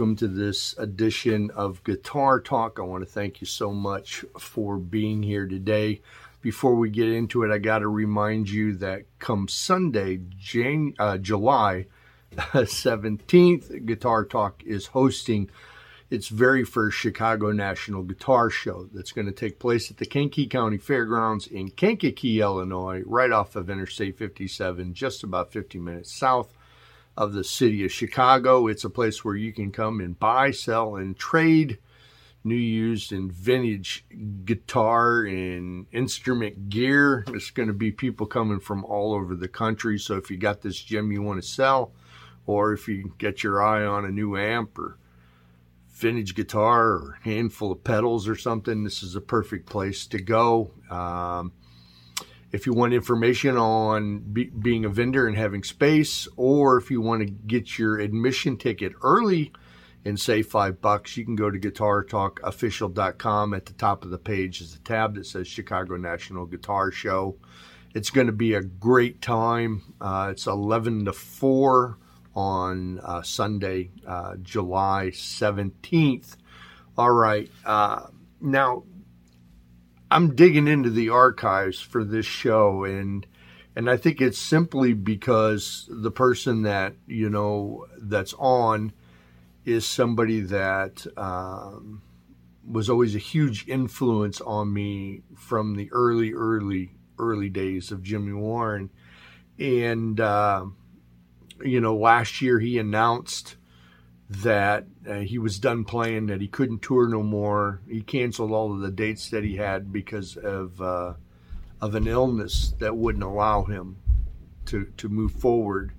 welcome to this edition of Guitar Talk. I want to thank you so much for being here today. Before we get into it, I got to remind you that come Sunday, Jan- uh, July 17th, Guitar Talk is hosting its very first Chicago National Guitar Show that's going to take place at the Kankakee County Fairgrounds in Kankakee, Illinois, right off of Interstate 57, just about 50 minutes south of the city of Chicago. It's a place where you can come and buy, sell, and trade new, used, and vintage guitar and instrument gear. There's going to be people coming from all over the country. So if you got this gem you want to sell, or if you get your eye on a new amp or vintage guitar or handful of pedals or something, this is a perfect place to go. Um, if you want information on be, being a vendor and having space, or if you want to get your admission ticket early and save five bucks, you can go to guitartalkofficial.com. At the top of the page is a tab that says Chicago National Guitar Show. It's going to be a great time. Uh, it's 11 to 4 on uh, Sunday, uh, July 17th. All right. Uh, now, I'm digging into the archives for this show and and I think it's simply because the person that you know that's on is somebody that um, was always a huge influence on me from the early, early, early days of Jimmy Warren, and uh, you know last year he announced that uh, he was done playing, that he couldn't tour no more. He canceled all of the dates that he had because of uh, of an illness that wouldn't allow him to to move forward.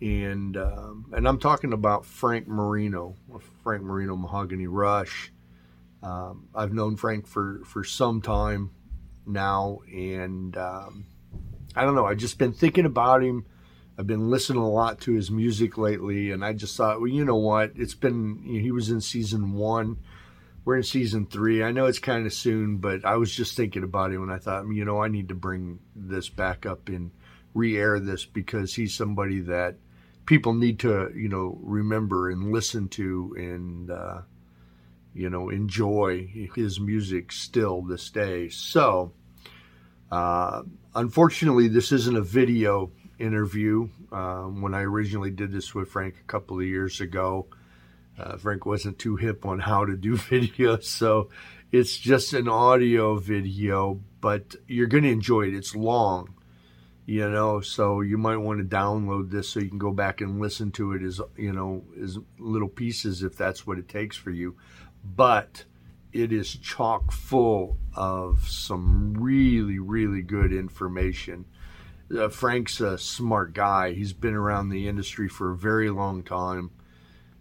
And um, and I'm talking about Frank Marino, Frank Marino Mahogany Rush. Um, I've known Frank for for some time now, and um, I don't know. I've just been thinking about him I've been listening a lot to his music lately, and I just thought, well, you know what? It's been you know, he was in season one. We're in season three. I know it's kind of soon, but I was just thinking about it when I thought, you know, I need to bring this back up and re-air this because he's somebody that people need to, you know, remember and listen to and uh, you know enjoy his music still this day. So, uh, unfortunately, this isn't a video interview um, when I originally did this with Frank a couple of years ago. Uh, Frank wasn't too hip on how to do video, so it's just an audio video, but you're going to enjoy it. It's long, you know, so you might want to download this so you can go back and listen to it as, you know, as little pieces if that's what it takes for you. But it is chock full of some really, really good information uh, Frank's a smart guy. He's been around the industry for a very long time.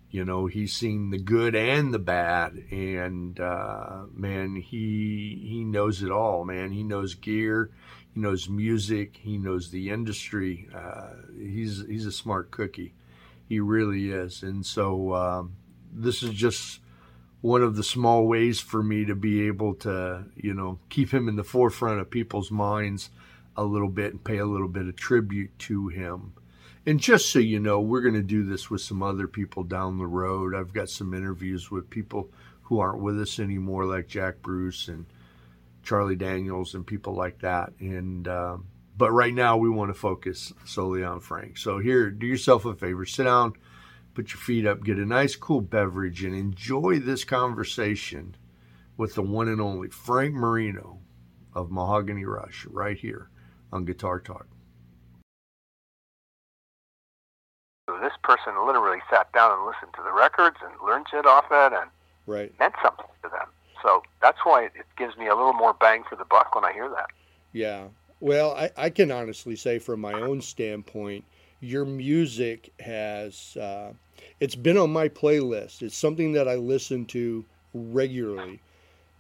You know, he's seen the good and the bad, and uh, man, he he knows it all. Man, he knows gear, he knows music, he knows the industry. Uh, he's he's a smart cookie. He really is, and so um, this is just one of the small ways for me to be able to, you know, keep him in the forefront of people's minds a little bit and pay a little bit of tribute to him. And just so you know, we're going to do this with some other people down the road. I've got some interviews with people who aren't with us anymore, like Jack Bruce and Charlie Daniels and people like that. And uh, but right now, we want to focus solely on Frank. So here, do yourself a favor, sit down, put your feet up, get a nice cool beverage, and enjoy this conversation with the one and only Frank Marino of Mahogany Rush right here on Guitar Talk. This person literally sat down and listened to the records and learned shit off it and right. meant something to them. So that's why it gives me a little more bang for the buck when I hear that. Yeah. Well, I, I can honestly say from my own standpoint, your music has uh, it's been on my playlist. It's something that I listen to regularly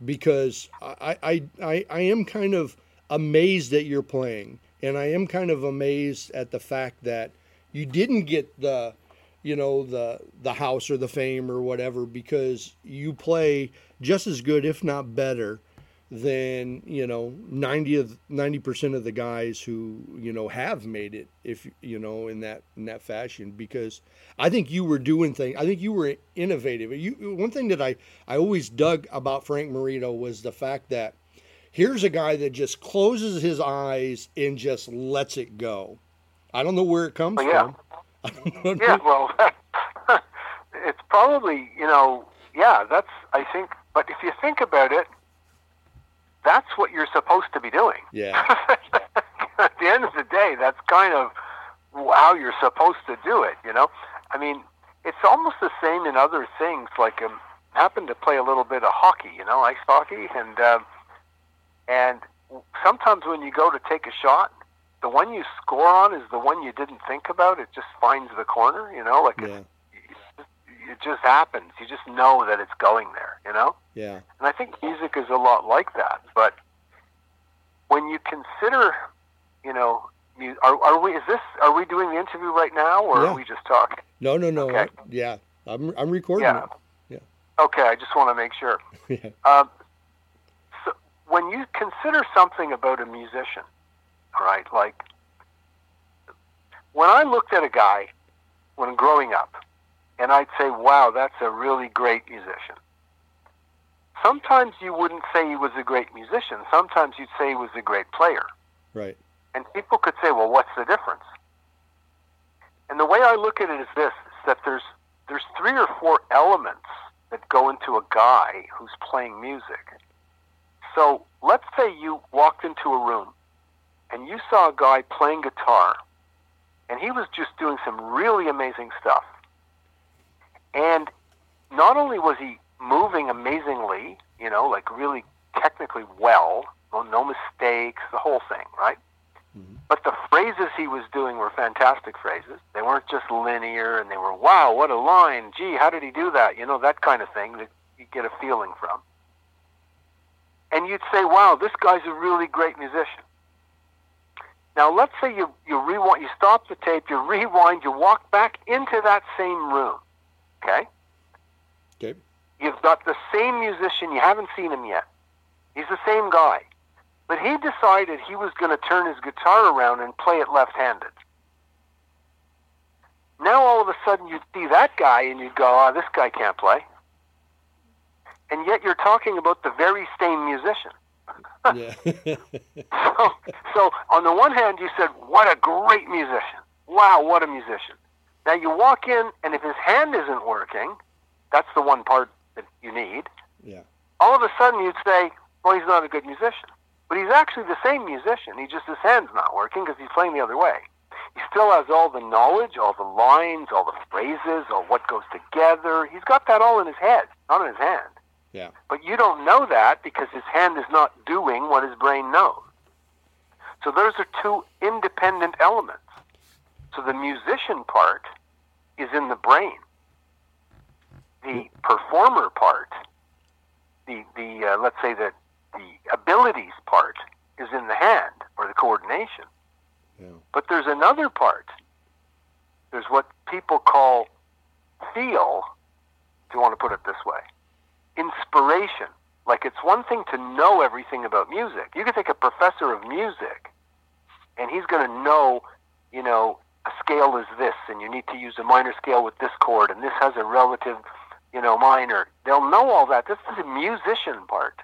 because I, I, I, I am kind of amazed that you're playing, and I am kind of amazed at the fact that you didn't get the, you know, the the house or the fame or whatever because you play just as good, if not better, than you know 90 of 90 percent of the guys who you know have made it if you know in that in that fashion. Because I think you were doing things I think you were innovative. You one thing that I I always dug about Frank Marino was the fact that here's a guy that just closes his eyes and just lets it go I don't know where it comes well, yeah. from yeah well it's probably you know yeah that's I think but if you think about it that's what you're supposed to be doing. Yeah. At the end of the day, that's kind of how you're supposed to do it. You know, I mean, it's almost the same in other things. Like, um, happened to play a little bit of hockey. You know, ice hockey, and um, and sometimes when you go to take a shot, the one you score on is the one you didn't think about. It just finds the corner. You know, like yeah it just happens. You just know that it's going there, you know? Yeah. And I think music is a lot like that. But when you consider, you know, are, are we? Is this? Are we doing the interview right now, or yeah. are we just talking? No, no, no. Okay. Yeah, I'm I'm recording. Yeah. It. Yeah. Okay, I just want to make sure. yeah. Um, when you consider something about a musician, all right, like when I looked at a guy when growing up, and I'd say, wow, that's a really great musician. Sometimes you wouldn't say he was a great musician. Sometimes you'd say he was a great player. Right. And people could say, well, what's the difference? And the way I look at it is this, is that there's, there's three or four elements that go into a guy who's playing music. So let's say you walked into a room and you saw a guy playing guitar and he was just doing some really amazing stuff. And not only was he moving amazingly, you know, like really technically well, no, no mistakes, the whole thing, right? Mm-hmm. But the phrases he was doing were fantastic phrases. They weren't just linear and they were, wow, what a line. Gee, how did he do that? You know, that kind of thing that you get a feeling from. And you'd say, wow, this guy's a really great musician. Now, let's say you, you rewind, you stop the tape, you rewind, you walk back into that same room. Okay? Okay. You've got the same musician, you haven't seen him yet. He's the same guy. But he decided he was going to turn his guitar around and play it left handed. Now all of a sudden you'd see that guy and you'd go, oh, this guy can't play. And yet you're talking about the very same musician. yeah. so, so on the one hand, you said, what a great musician. Wow, what a musician. Now you walk in, and if his hand isn't working, that's the one part that you need. Yeah. All of a sudden, you'd say, "Well, he's not a good musician," but he's actually the same musician. He just his hand's not working because he's playing the other way. He still has all the knowledge, all the lines, all the phrases, all what goes together. He's got that all in his head, not in his hand. Yeah. But you don't know that because his hand is not doing what his brain knows. So those are two independent elements. So the musician part is in the brain. The performer part, the the uh, let's say that the abilities part is in the hand or the coordination. Yeah. But there's another part. There's what people call feel, if you want to put it this way, inspiration. Like it's one thing to know everything about music. You can take a professor of music, and he's going to know, you know, a scale is this, and you need to use a minor scale with this chord, and this has a relative, you know, minor. They'll know all that. This is the musician part,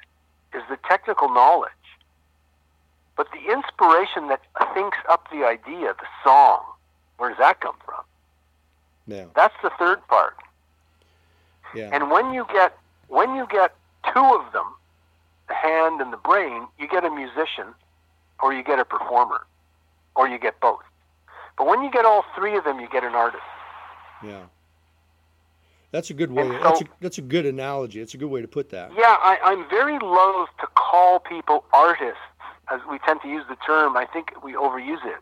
is the technical knowledge. But the inspiration that thinks up the idea, the song, where does that come from? Yeah. That's the third part. Yeah. And when you get when you get two of them, the hand and the brain, you get a musician, or you get a performer, or you get both. But when you get all three of them, you get an artist. Yeah. That's a good way. So- that's a that's a good analogy. It's a good way to put that. Yeah, I, I'm very loath to call people artists, as we tend to use the term. I think we overuse it.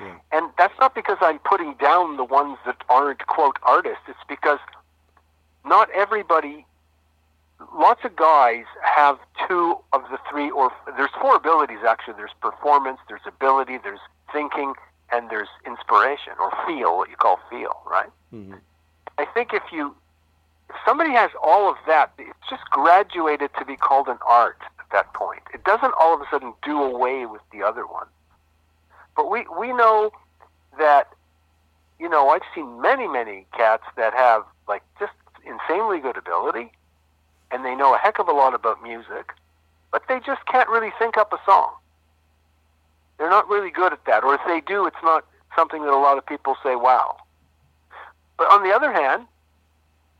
Yeah. And that's not because I'm putting down the ones that aren't, quote, artists. It's because not everybody, lots of guys have two of the three, or there's four abilities actually. There's performance, there's ability, there's thinking, and there's inspiration, or feel, what you call feel, right? hmm I think if you if somebody has all of that, it's just graduated to be called an art. At that point. It doesn't all of a sudden do away with the other one. But we, we know that, you know, I've seen many, many cats that have like just insanely good ability and they know a heck of a lot about music, but they just can't really think up a song. They're not really good at that. Or if they do, it's not something that a lot of people say, wow. But on the other hand,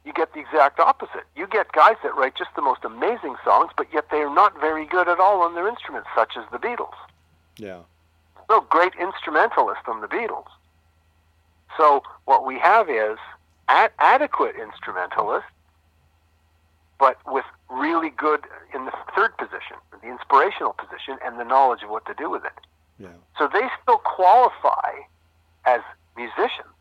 you get the exact opposite. You get guys that write just the most amazing songs, but yet they are not very good at all on their instruments, such as the Beatles. Yeah. No great instrumentalist on the Beatles. So what we have is ad- adequate instrumentalists, but with really good in the third position, the inspirational position, and the knowledge of what to do with it. Yeah. So they still qualify as musicians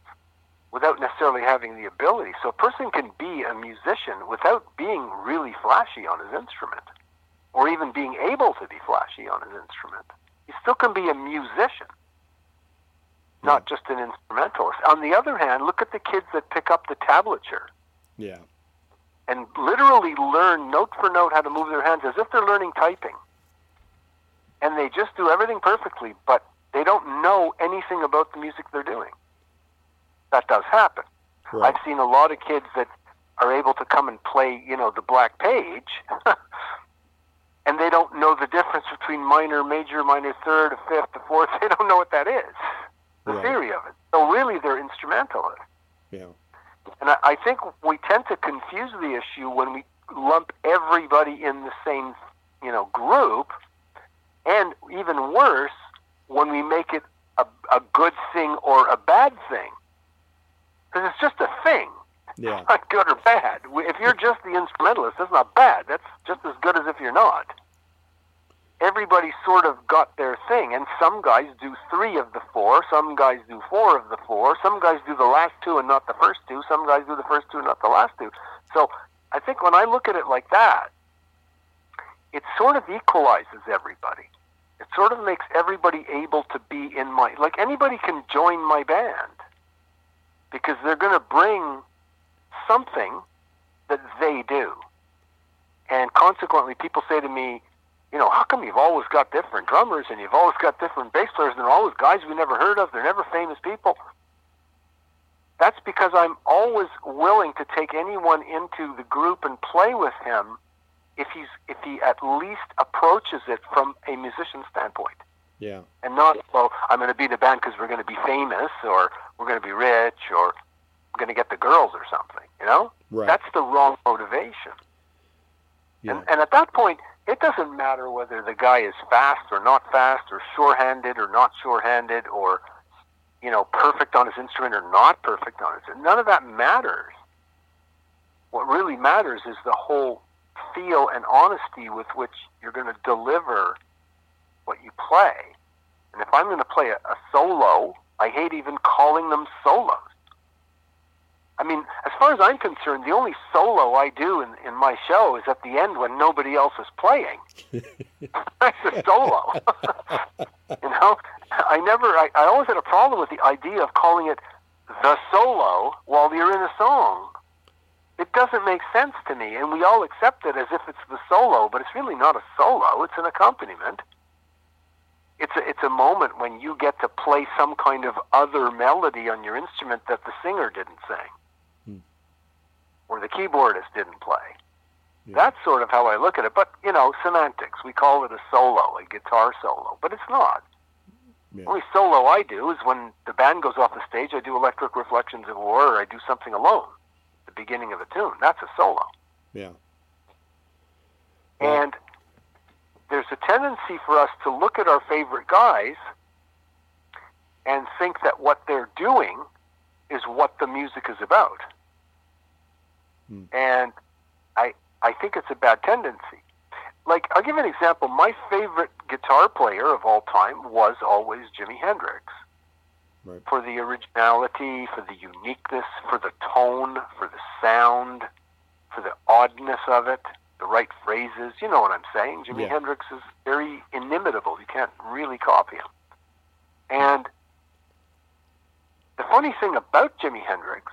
without necessarily having the ability. So a person can be a musician without being really flashy on his instrument or even being able to be flashy on his instrument. He still can be a musician, not just an instrumentalist. On the other hand, look at the kids that pick up the tablature Yeah. And literally learn note for note how to move their hands as if they're learning typing. And they just do everything perfectly, but they don't know anything about the music they're doing. That does happen. Right. I've seen a lot of kids that are able to come and play, you know, the black page, and they don't know the difference between minor, major, minor third, a fifth, a fourth. They don't know what that is, the Right. theory of it. So really, they're instrumentalists. Yeah. And I, I think we tend to confuse the issue when we lump everybody in the same, you know, group, and even worse, when we make it a, a good thing or a bad thing. Because it's just a thing, Yeah. not good or bad. If you're just the instrumentalist, that's not bad. That's just as good as if you're not. Everybody sort of got their thing, and some guys do three of the four, some guys do four of the four, some guys do the last two and not the first two, some guys do the first two and not the last two. So I think when I look at it like that, it sort of equalizes everybody. It sort of makes everybody able to be in my like anybody can join my band because they're going to bring something that they do. And consequently, people say to me, you know, how come you've always got different drummers and you've always got different bass players and they're always guys we never heard of, they're never famous people? That's because I'm always willing to take anyone into the group and play with him if he's if he at least approaches it from a musician standpoint Yeah. and not well i'm going to be in a band because we're going to be famous or we're going to be rich or we're going to get the girls or something you know Right. that's the wrong motivation yeah. and, and at that point it doesn't matter whether the guy is fast or not fast or sure-handed or not sure-handed or you know perfect on his instrument or not perfect on his none of that matters what really matters is the whole feel and honesty with which you're going to deliver what you play. And if I'm going to play a, a solo, I hate even calling them solos. I mean, as far as I'm concerned, the only solo I do in, in my show is at the end when nobody else is playing. That's a solo. you know, I never, I, I always had a problem with the idea of calling it the solo while you're in a song. It doesn't make sense to me, and we all accept it as if it's the solo, but it's really not a solo. It's an accompaniment. It's a, it's a moment when you get to play some kind of other melody on your instrument that the singer didn't sing. Or the keyboardist didn't play. Yeah. That's sort of how I look at it. But you know, semantics. We call it a solo, a guitar solo, but it's not. Yeah. The only solo I do is when the band goes off the stage. I do Electric Reflections of War, or I do something alone, the beginning of a tune. That's a solo. Yeah. And there's a tendency for us to look at our favorite guys and think that what they're doing is what the music is about. Hmm. And I I think it's a bad tendency. Like I'll give an example. My favorite guitar player of all time was always Jimi Hendrix. Right. For the originality, for the uniqueness, for the tone, for the sound, for the oddness of it, the right phrases. You know what I'm saying? Jimi Yeah. Hendrix is very inimitable. You can't really copy him. And the funny thing about Jimi Hendrix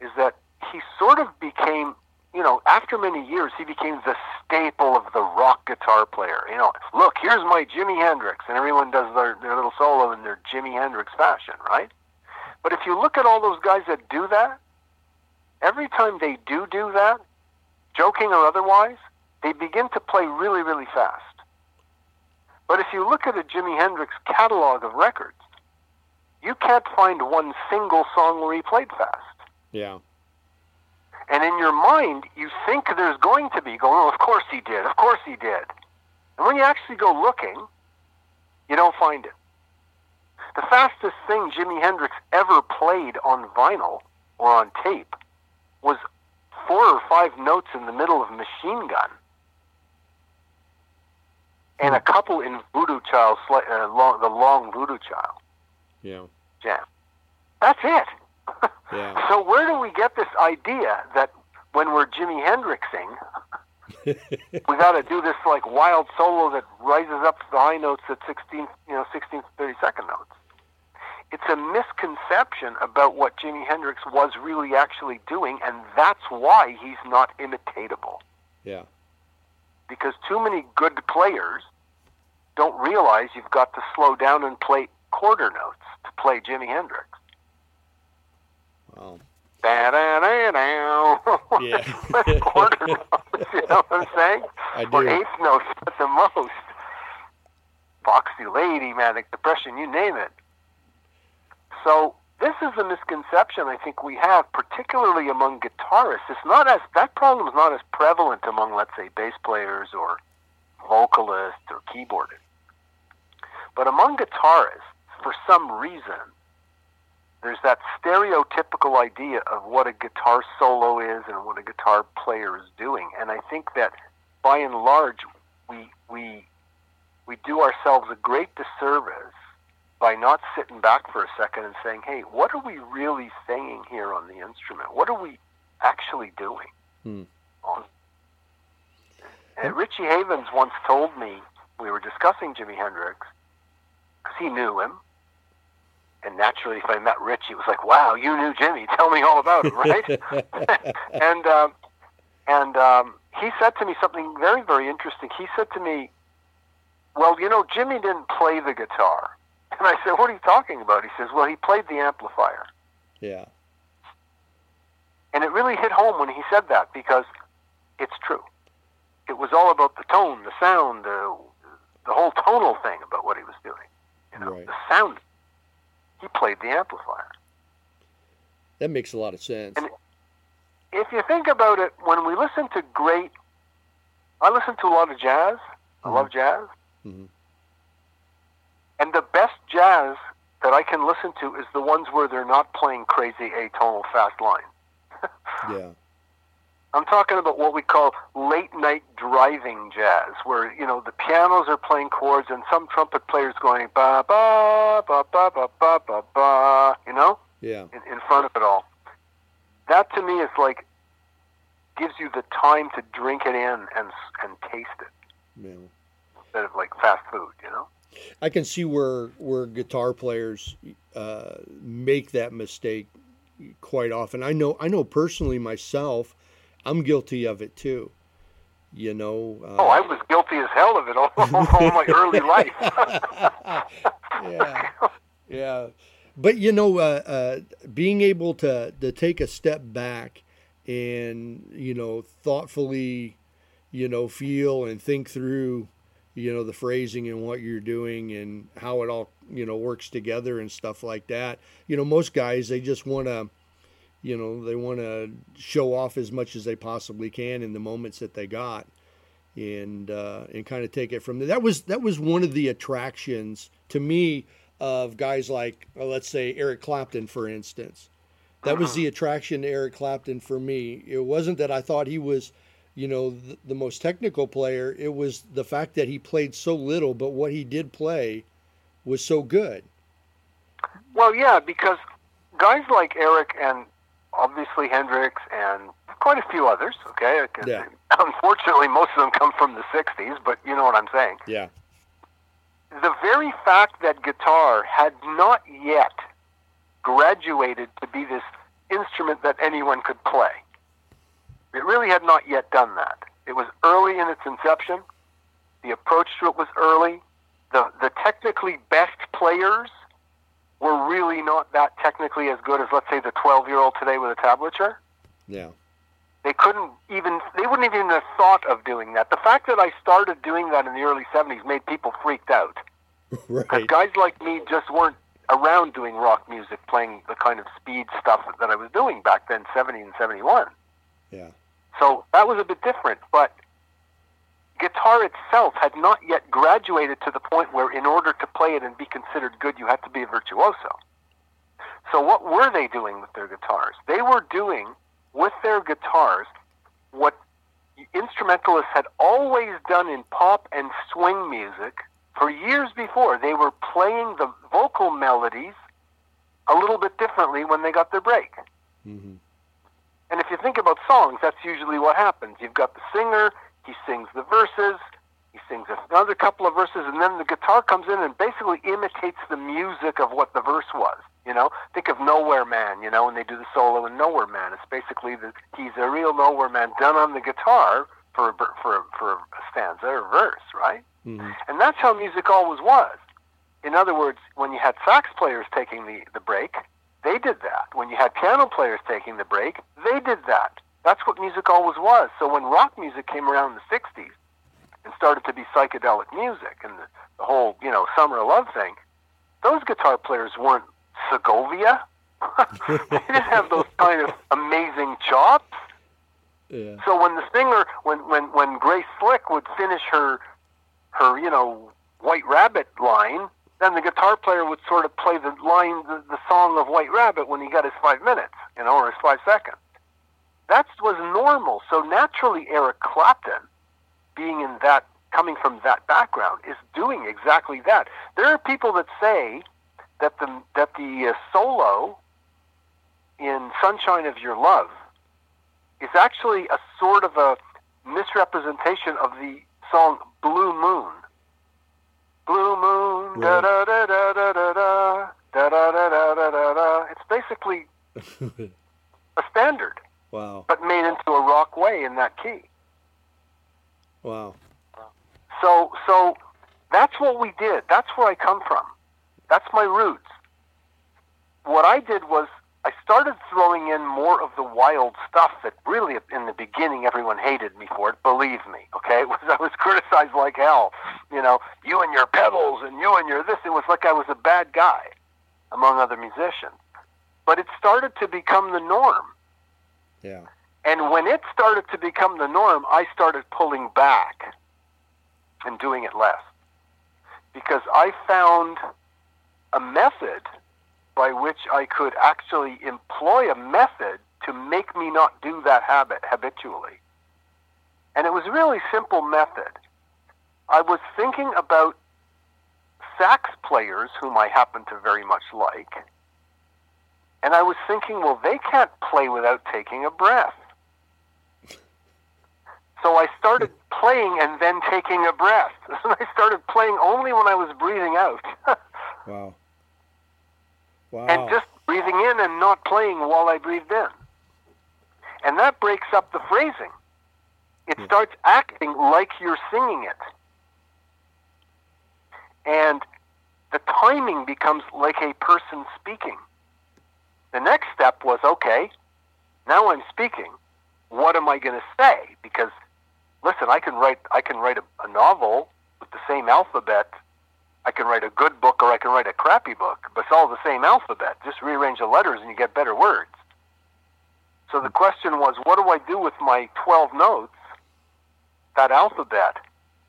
is that he sort of became you know, after many years, he became the staple of the rock guitar player. You know, look, here's my Jimi Hendrix, and everyone does their, their little solo in their Jimi Hendrix fashion, right? But if you look at all those guys that do that, every time they do do that, joking or otherwise, they begin to play really, really fast. But if you look at a Jimi Hendrix catalog of records, you can't find one single song where he played fast. Yeah. And in your mind, you think there's going to be going, oh, of course he did, of course he did. And when you actually go looking, you don't find it. The fastest thing Jimi Hendrix ever played on vinyl or on tape was four or five notes in the middle of Machine Gun and a couple in Voodoo Child, uh, long, the long Voodoo Child Yeah. jam. That's it. Yeah. So where do we get this idea that when we're Jimi Hendrixing, we got to do this like wild solo that rises up to the high notes at 16, you know, 16 30 second notes? It's a misconception about what Jimi Hendrix was really actually doing, and that's why he's not imitatable. Yeah. Because too many good players don't realize you've got to slow down and play quarter notes to play Jimi Hendrix. Wow. Da-da-da-da. Yeah. quarter notes, you know what I'm saying? I Or do. eighth notes at the most. Foxy Lady, Manic Depression, you name it. So this is a misconception I think we have, particularly among guitarists. It's not as that problem is not as prevalent among, let's say, bass players or vocalists or keyboardists. But among guitarists, for some reason, there's that stereotypical idea of what a guitar solo is and what a guitar player is doing. And I think that by and large, we we we do ourselves a great disservice by not sitting back for a second and saying, "Hey, what are we really saying here on the instrument? What are we actually doing?" Hmm. On and Richie Havens once told me we were discussing Jimi Hendrix because he knew him, and naturally, if I met Richie, it was like, "Wow, you knew Jimi? Tell me all about him, right?" and um, and um, he said to me something very, very interesting. He said to me, "Well, you know, Jimi didn't play the guitar." And I said, "What are you talking about?" He says, "Well, he played the amplifier." yeah. And it really hit home when he said that because it's true. It was all about the tone, the sound, the the whole tonal thing about what he was doing. You know, Right. the sound. He played the amplifier. That makes a lot of sense. And- If you think about it, when we listen to great, I listen to a lot of jazz. I Mhm. love jazz. Mhm. And the best jazz that I can listen to is the ones where they're not playing crazy atonal fast lines. Yeah. I'm talking about what we call late night driving jazz, where you know the pianos are playing chords and some trumpet players going ba ba ba ba ba ba ba ba, you know, Yeah. in, in front of it all. That to me is like gives you the time to drink it in and and taste it Yeah. instead of like fast food, you know. I can see where where guitar players uh, make that mistake quite often. I know I know personally myself, I'm guilty of it too. You know. Uh, Oh, I was guilty as hell of it all, all my early life. yeah, yeah. But you know, uh, uh, being able to to take a step back and you know thoughtfully, you know, feel and think through, you know, the phrasing and what you're doing and how it all you know works together and stuff like that. You know, most guys they just want to. You know, they want to show off as much as they possibly can in the moments that they got, and uh, and kind of take it from there. That was that was one of the attractions to me of guys like uh, let's say Eric Clapton, for instance. That was the attraction to Eric Clapton for me. It wasn't that I thought he was, you know, the, the most technical player. It was the fact that he played so little, but what he did play was so good. Well, yeah, because guys like Eric and obviously Hendrix and quite a few others, okay? Yeah. Unfortunately, most of them come from the 60s, but you know what I'm saying. Yeah. The very fact that guitar had not yet graduated to be this instrument that anyone could play. It really had not yet done that. It was early in its inception. The approach to it was early. The the technically best players were really not that technically as good as let's say the 12 year old today with a tablature. Yeah. They couldn't even they wouldn't even have thought of doing that. The fact that I started doing that in the early 70s made people freaked out. Because Right. guys like me just weren't around doing rock music, playing the kind of speed stuff that I was doing back then, 70 and 71. Yeah. So that was a bit different, but guitar itself had not yet graduated to the point where, in order to play it and be considered good, you had to be a virtuoso. So, what were they doing with their guitars? They were doing with their guitars what instrumentalists had always done in pop and swing music for years before. They were playing the vocal melodies a little bit differently when they got their break. hmm And if you think about songs, that's usually what happens. You've got the singer, he sings the verses, he sings another couple of verses, and then the guitar comes in and basically imitates the music of what the verse was. You know, think of Nowhere Man, you know, when they do the solo in Nowhere Man. It's basically the, he's a real Nowhere Man done on the guitar for a, for a, for a stanza or verse, right? hmm And that's how music always was. In other words, when you had sax players taking the, the break, they did that. When you had piano players taking the break, they did that. That's what music always was. So when rock music came around in the 60s and started to be psychedelic music and the, the whole, you know, summer of love thing, those guitar players weren't Segovia. they didn't have those kind of amazing chops. Yeah. So when the singer, when when when Grace Slick would finish her her you know White Rabbit line, then the guitar player would sort of play the line the, the song of White Rabbit when he got his five minutes, you know, or his five seconds. That was normal. So naturally, Eric Clapton, being in that coming from that background, is doing exactly that. There are people that say that the that the uh, solo in Sunshine of Your Love is actually a sort of a misrepresentation of the song Blue Moon. Blue Moon, da da da da da da da da da da da da da da. It's basically a standard, wow. but made into a rock way in that key. Wow. So, so that's what we did. That's where I come from. That's my roots. What I did was I started throwing in more of the wild stuff that really, in the beginning, everyone hated me for it. Believe me, okay? It was, I was criticized like hell. You know, you and your pedals and you and your this. It was like I was a bad guy, among other musicians. But it started to become the norm. Yeah. And when it started to become the norm, I started pulling back and doing it less. Because I found a method by which I could actually employ a method to make me not do that habit habitually. And it was a really simple method. I was thinking about sax players whom I happen to very much like. And I was thinking, well, they can't play without taking a breath. So I started playing and then taking a breath. And I started playing only when I was breathing out. Wow. Wow. and just breathing in and not playing while I breathed in. And that breaks up the phrasing. It starts acting like you're singing it. And the timing becomes like a person speaking. The next step was okay, now I'm speaking. What am I going to say? Because listen, I can write I can write a, a novel with the same alphabet I can write a good book or I can write a crappy book, but it's all the same alphabet. Just rearrange the letters and you get better words. So the question was, what do I do with my 12 notes, that alphabet,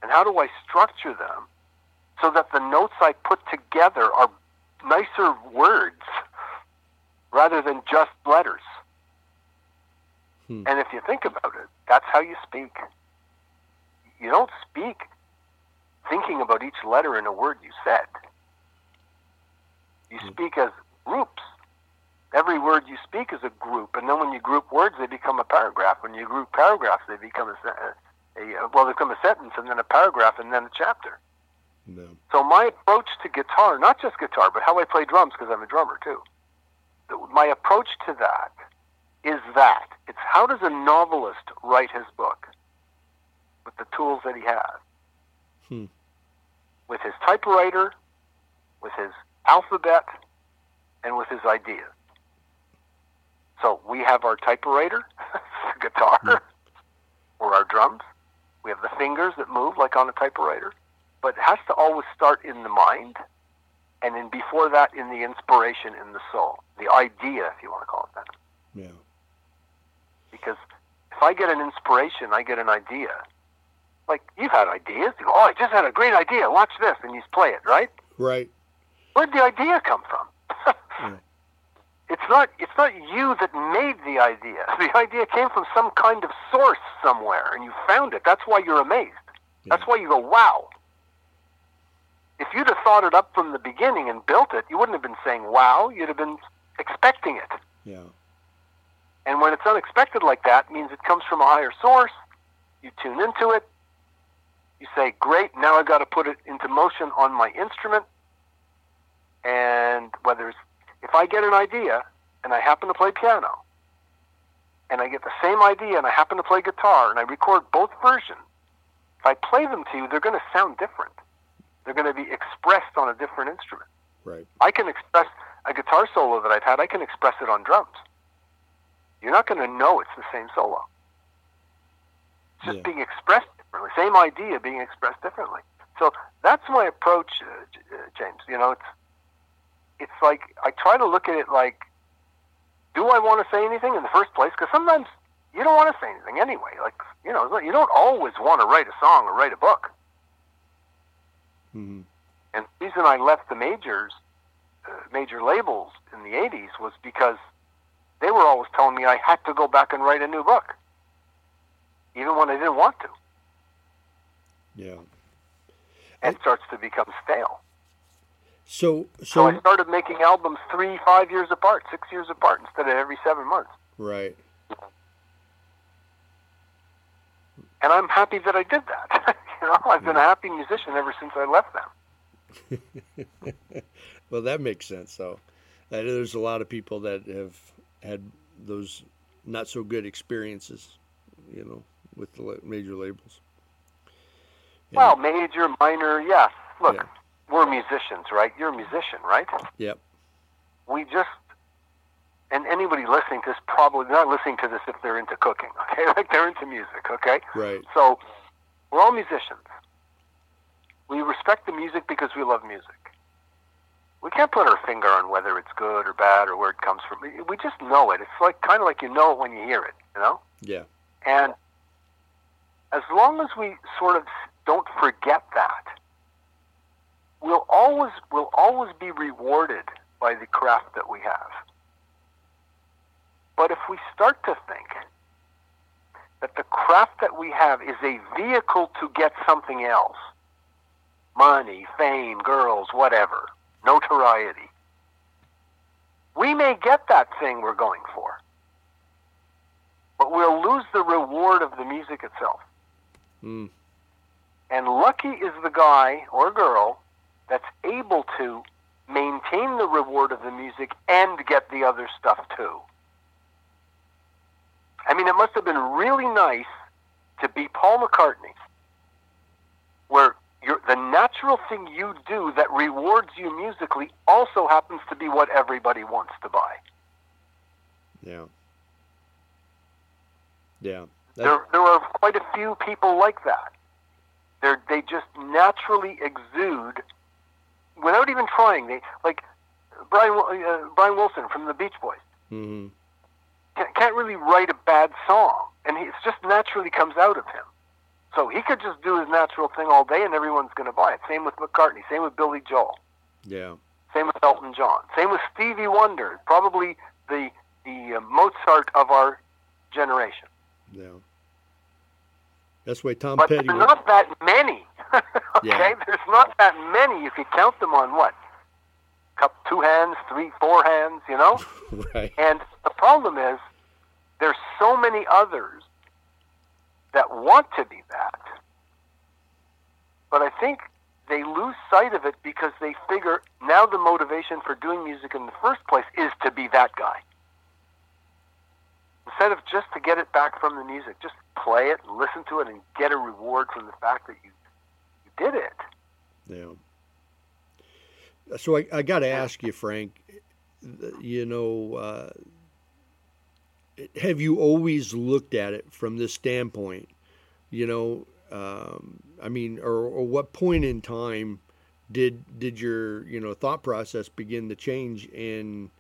and how do I structure them so that the notes I put together are nicer words rather than just letters? Hmm. And if you think about it, that's how you speak. You don't speak thinking about each letter in a word you said. You speak as groups. Every word you speak is a group, and then when you group words, they become a paragraph. When you group paragraphs, they become a, a, a well, they become a sentence, and then a paragraph, and then a chapter. No. So my approach to guitar, not just guitar, but how I play drums, because I'm a drummer too. My approach to that is that. It's how does a novelist write his book with the tools that he has? Hmm. With his typewriter, with his alphabet, and with his ideas. So we have our typewriter, the guitar, or our drums. We have the fingers that move like on a typewriter. But it has to always start in the mind, and then before that, in the inspiration in the soul, the idea, if you want to call it that. Yeah. Because if I get an inspiration, I get an idea. Like you've had ideas. You go, oh, I just had a great idea. Watch this, and you play it, right? Right. Where'd the idea come from? Yeah. It's not. It's not you that made the idea. The idea came from some kind of source somewhere, and you found it. That's why you're amazed. That's why you go, wow. If you'd have thought it up from the beginning and built it, you wouldn't have been saying wow. You'd have been expecting it. Yeah. And when it's unexpected like that, it means it comes from a higher source. You tune into it. You say, great, now I've got to put it into motion on my instrument. And whether it's, if I get an idea and I happen to play piano, and I get the same idea and I happen to play guitar and I record both versions, if I play them to you, they're going to sound different. They're going to be expressed on a different instrument. Right. I can express a guitar solo that I've had, I can express it on drums. You're not going to know it's the same solo. It's just Yeah. being expressed differently. Same idea being expressed differently. So that's my approach, uh, uh, James. You know, it's it's like I try to look at it like, do I want to say anything in the first place? Because sometimes you don't want to say anything anyway. Like you know, you don't always want to write a song or write a book. Hmm And the reason I left the majors, uh, major labels in the 80s was because they were always telling me I had to go back and write a new book, even when I didn't want to. Yeah. And it starts to become stale. So So so I started making albums three, five years apart, six years apart, instead of every seven months. right. And I'm happy that I did that. you know, I've been a happy musician ever since I left them. Well, that makes sense. So uh, there's a lot of people that have had those not so good experiences, you know, with the major labels. Well, major, minor, yeah. Look, Yeah. we're musicians, right? You're a musician, right? Yep. we just and anybody listening to this probably not listening to this if they're into cooking okay like they're into music okay Right. so we're all musicians. We respect the music because we love music. We can't put our finger on whether it's good or bad or where it comes from. We- just know it. It's like kind of like you know it when you hear it you know? Yeah. and as long as we sort of don't forget that, we'll always we'll always be rewarded by the craft that we have. But if we start to think that the craft that we have is a vehicle to get something else, money, fame, girls, whatever, notoriety, we may get that thing we're going for but we'll lose the reward of the music itself. Mm. And lucky is the guy or girl that's able to maintain the reward of the music and get the other stuff too. I mean, it must have been really nice to be Paul McCartney, where the natural thing you do that rewards you musically also happens to be what everybody wants to buy. Yeah. Yeah. That- There, there are quite a few people like that. They're, they just naturally exude without even trying. They like Brian uh, Brian Wilson from the Beach Boys mhm. Can't, really write a bad song, and he, it just naturally comes out of him. So he could just do his natural thing all day, and everyone's going to buy it. Same with McCartney. Same with Billy Joel. Yeah. Same with Elton John. Same with Stevie Wonder. Probably the the uh, Mozart of our generation. Yeah. That's why Tom But Petty. there's not that many. okay, Yeah. there's not that many. You could count them on what? Cup, two hands, three, four hands. You know. right. And the problem is, there's so many others that want to be that, but I think they lose sight of it because they figure now the motivation for doing music in the first place is to be that guy. instead of just to get it back from the music, just play it, listen to it, and get a reward from the fact that you you did it. Yeah. So I, I got to ask you, Frank. You know, uh, have you always looked at it from this standpoint? You know, um, I mean, or, or what point in time did did your you know thought process begin to change in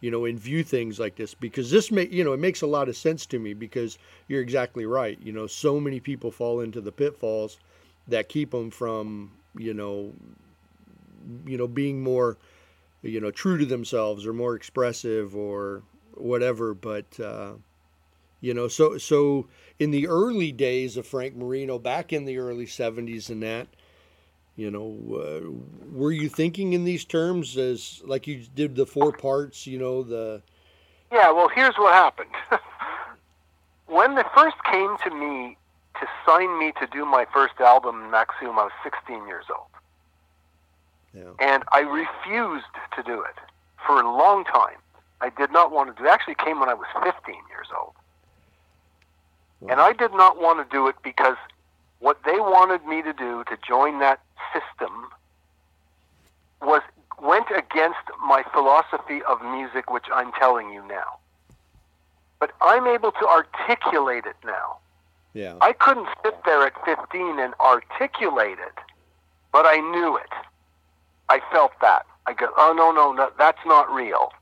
you know and view things like this? Because this make you know it makes a lot of sense to me because you're exactly right. You know, so many people fall into the pitfalls that keep them from you know you know being more you know true to themselves or more expressive or whatever but uh, you know so so in the early days of Frank Marino back in the early 70s and that you know uh, were you thinking in these terms as like you did the four parts you know the yeah well here's what happened. When they first came to me to sign me to do my first album Maxoom I was 16 years old yeah. and I refused to do it for a long time I did not want to do it. actually came when I was 15 years old wow. and I did not want to do it because what they wanted me to do to join that system was went against my philosophy of music, which I'm telling you now. But I'm able to articulate it now. Yeah. I couldn't sit there at 15 and articulate it, but I knew it. I felt that. I go, oh no, no, no, that's not real.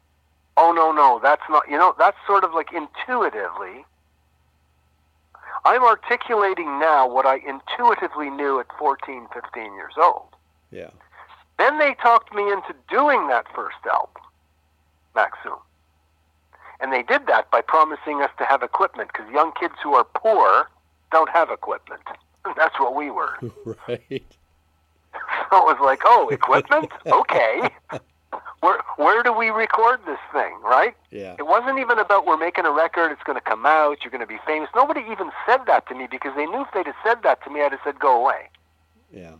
Oh no, no, that's not. You know, that's sort of like intuitively. I'm articulating now what I intuitively knew at 14, 15 years old. Yeah. Then they talked me into doing that first album, Maxoom. And they did that by promising us to have equipment because young kids who are poor don't have equipment. That's what we were. right. So it was like, oh, equipment? okay. Where where do we record this thing, right? Yeah. It wasn't even about we're making a record, it's going to come out, you're going to be famous. Nobody even said that to me because they knew if they'd have said that to me, I'd have said, go away. Yeah.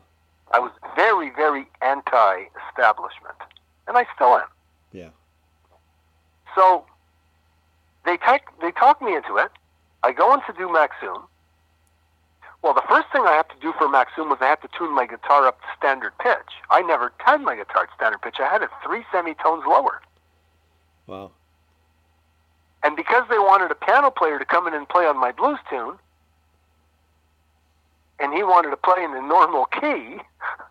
I was very, very anti-establishment, and I still am. Yeah. So they take they talk me into it. I go in to do Maxoom. Well, the first thing I have to do for Maxoom was I have to tune my guitar up to standard pitch. I never tuned my guitar to standard pitch. I had it three semitones lower. Wow. And because they wanted a piano player to come in and play on my blues tune, and he wanted to play in the normal key,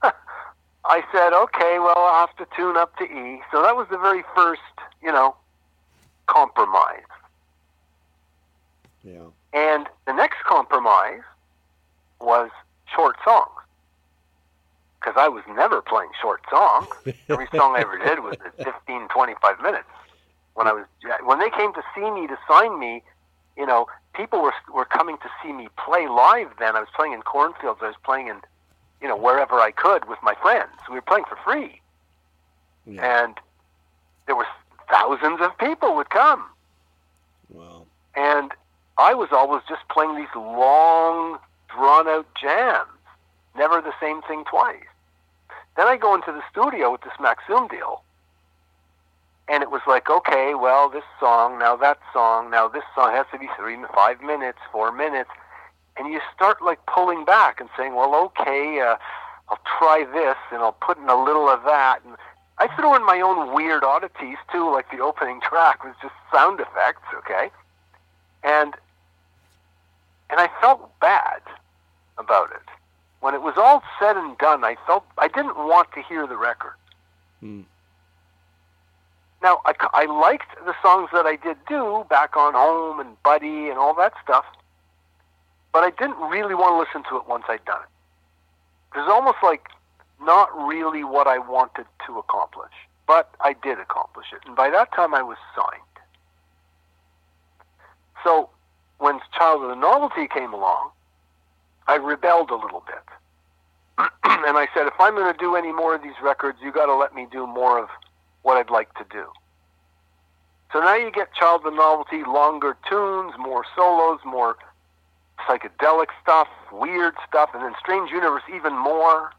I said, okay, well, I'll have to tune up to E. So that was the very first, you know, compromise. Yeah. And the next compromise was short songs. Because I was never playing short songs. Every song I ever did was 15, 25 minutes. When I was when they came to see me to sign me, you know, people were were coming to see me play live. Then I was playing in cornfields. I was playing in, you know, wherever I could with my friends. We were playing for free, Yeah. and there were thousands of people would come. Wow. And I was always just playing these long, drawn out jams, never the same thing twice. Then I go into the studio with this Maxoom deal, and it was like, okay, well, this song, now that song, now this song has to be three, five minutes, four minutes, and you start like pulling back and saying, well, okay, uh, I'll try this, and I'll put in a little of that, and I threw in my own weird oddities too, like the opening track was just sound effects, okay, and and I felt bad about it. When it was all said and done, I felt I didn't want to hear the record. Hmm. Now, I, I liked the songs that I did do, Back on Home and Buddy and all that stuff, but I didn't really want to listen to it once I'd done it. It was almost like not really what I wanted to accomplish, but I did accomplish it. And by that time, I was signed. So when Child of the Novelty came along, I rebelled a little bit. and I said, if I'm going to do any more of these records, you got to let me do more of what I'd like to do. So now you get Child of the Novelty, longer tunes, more solos, more psychedelic stuff, weird stuff, and then Strange Universe even more.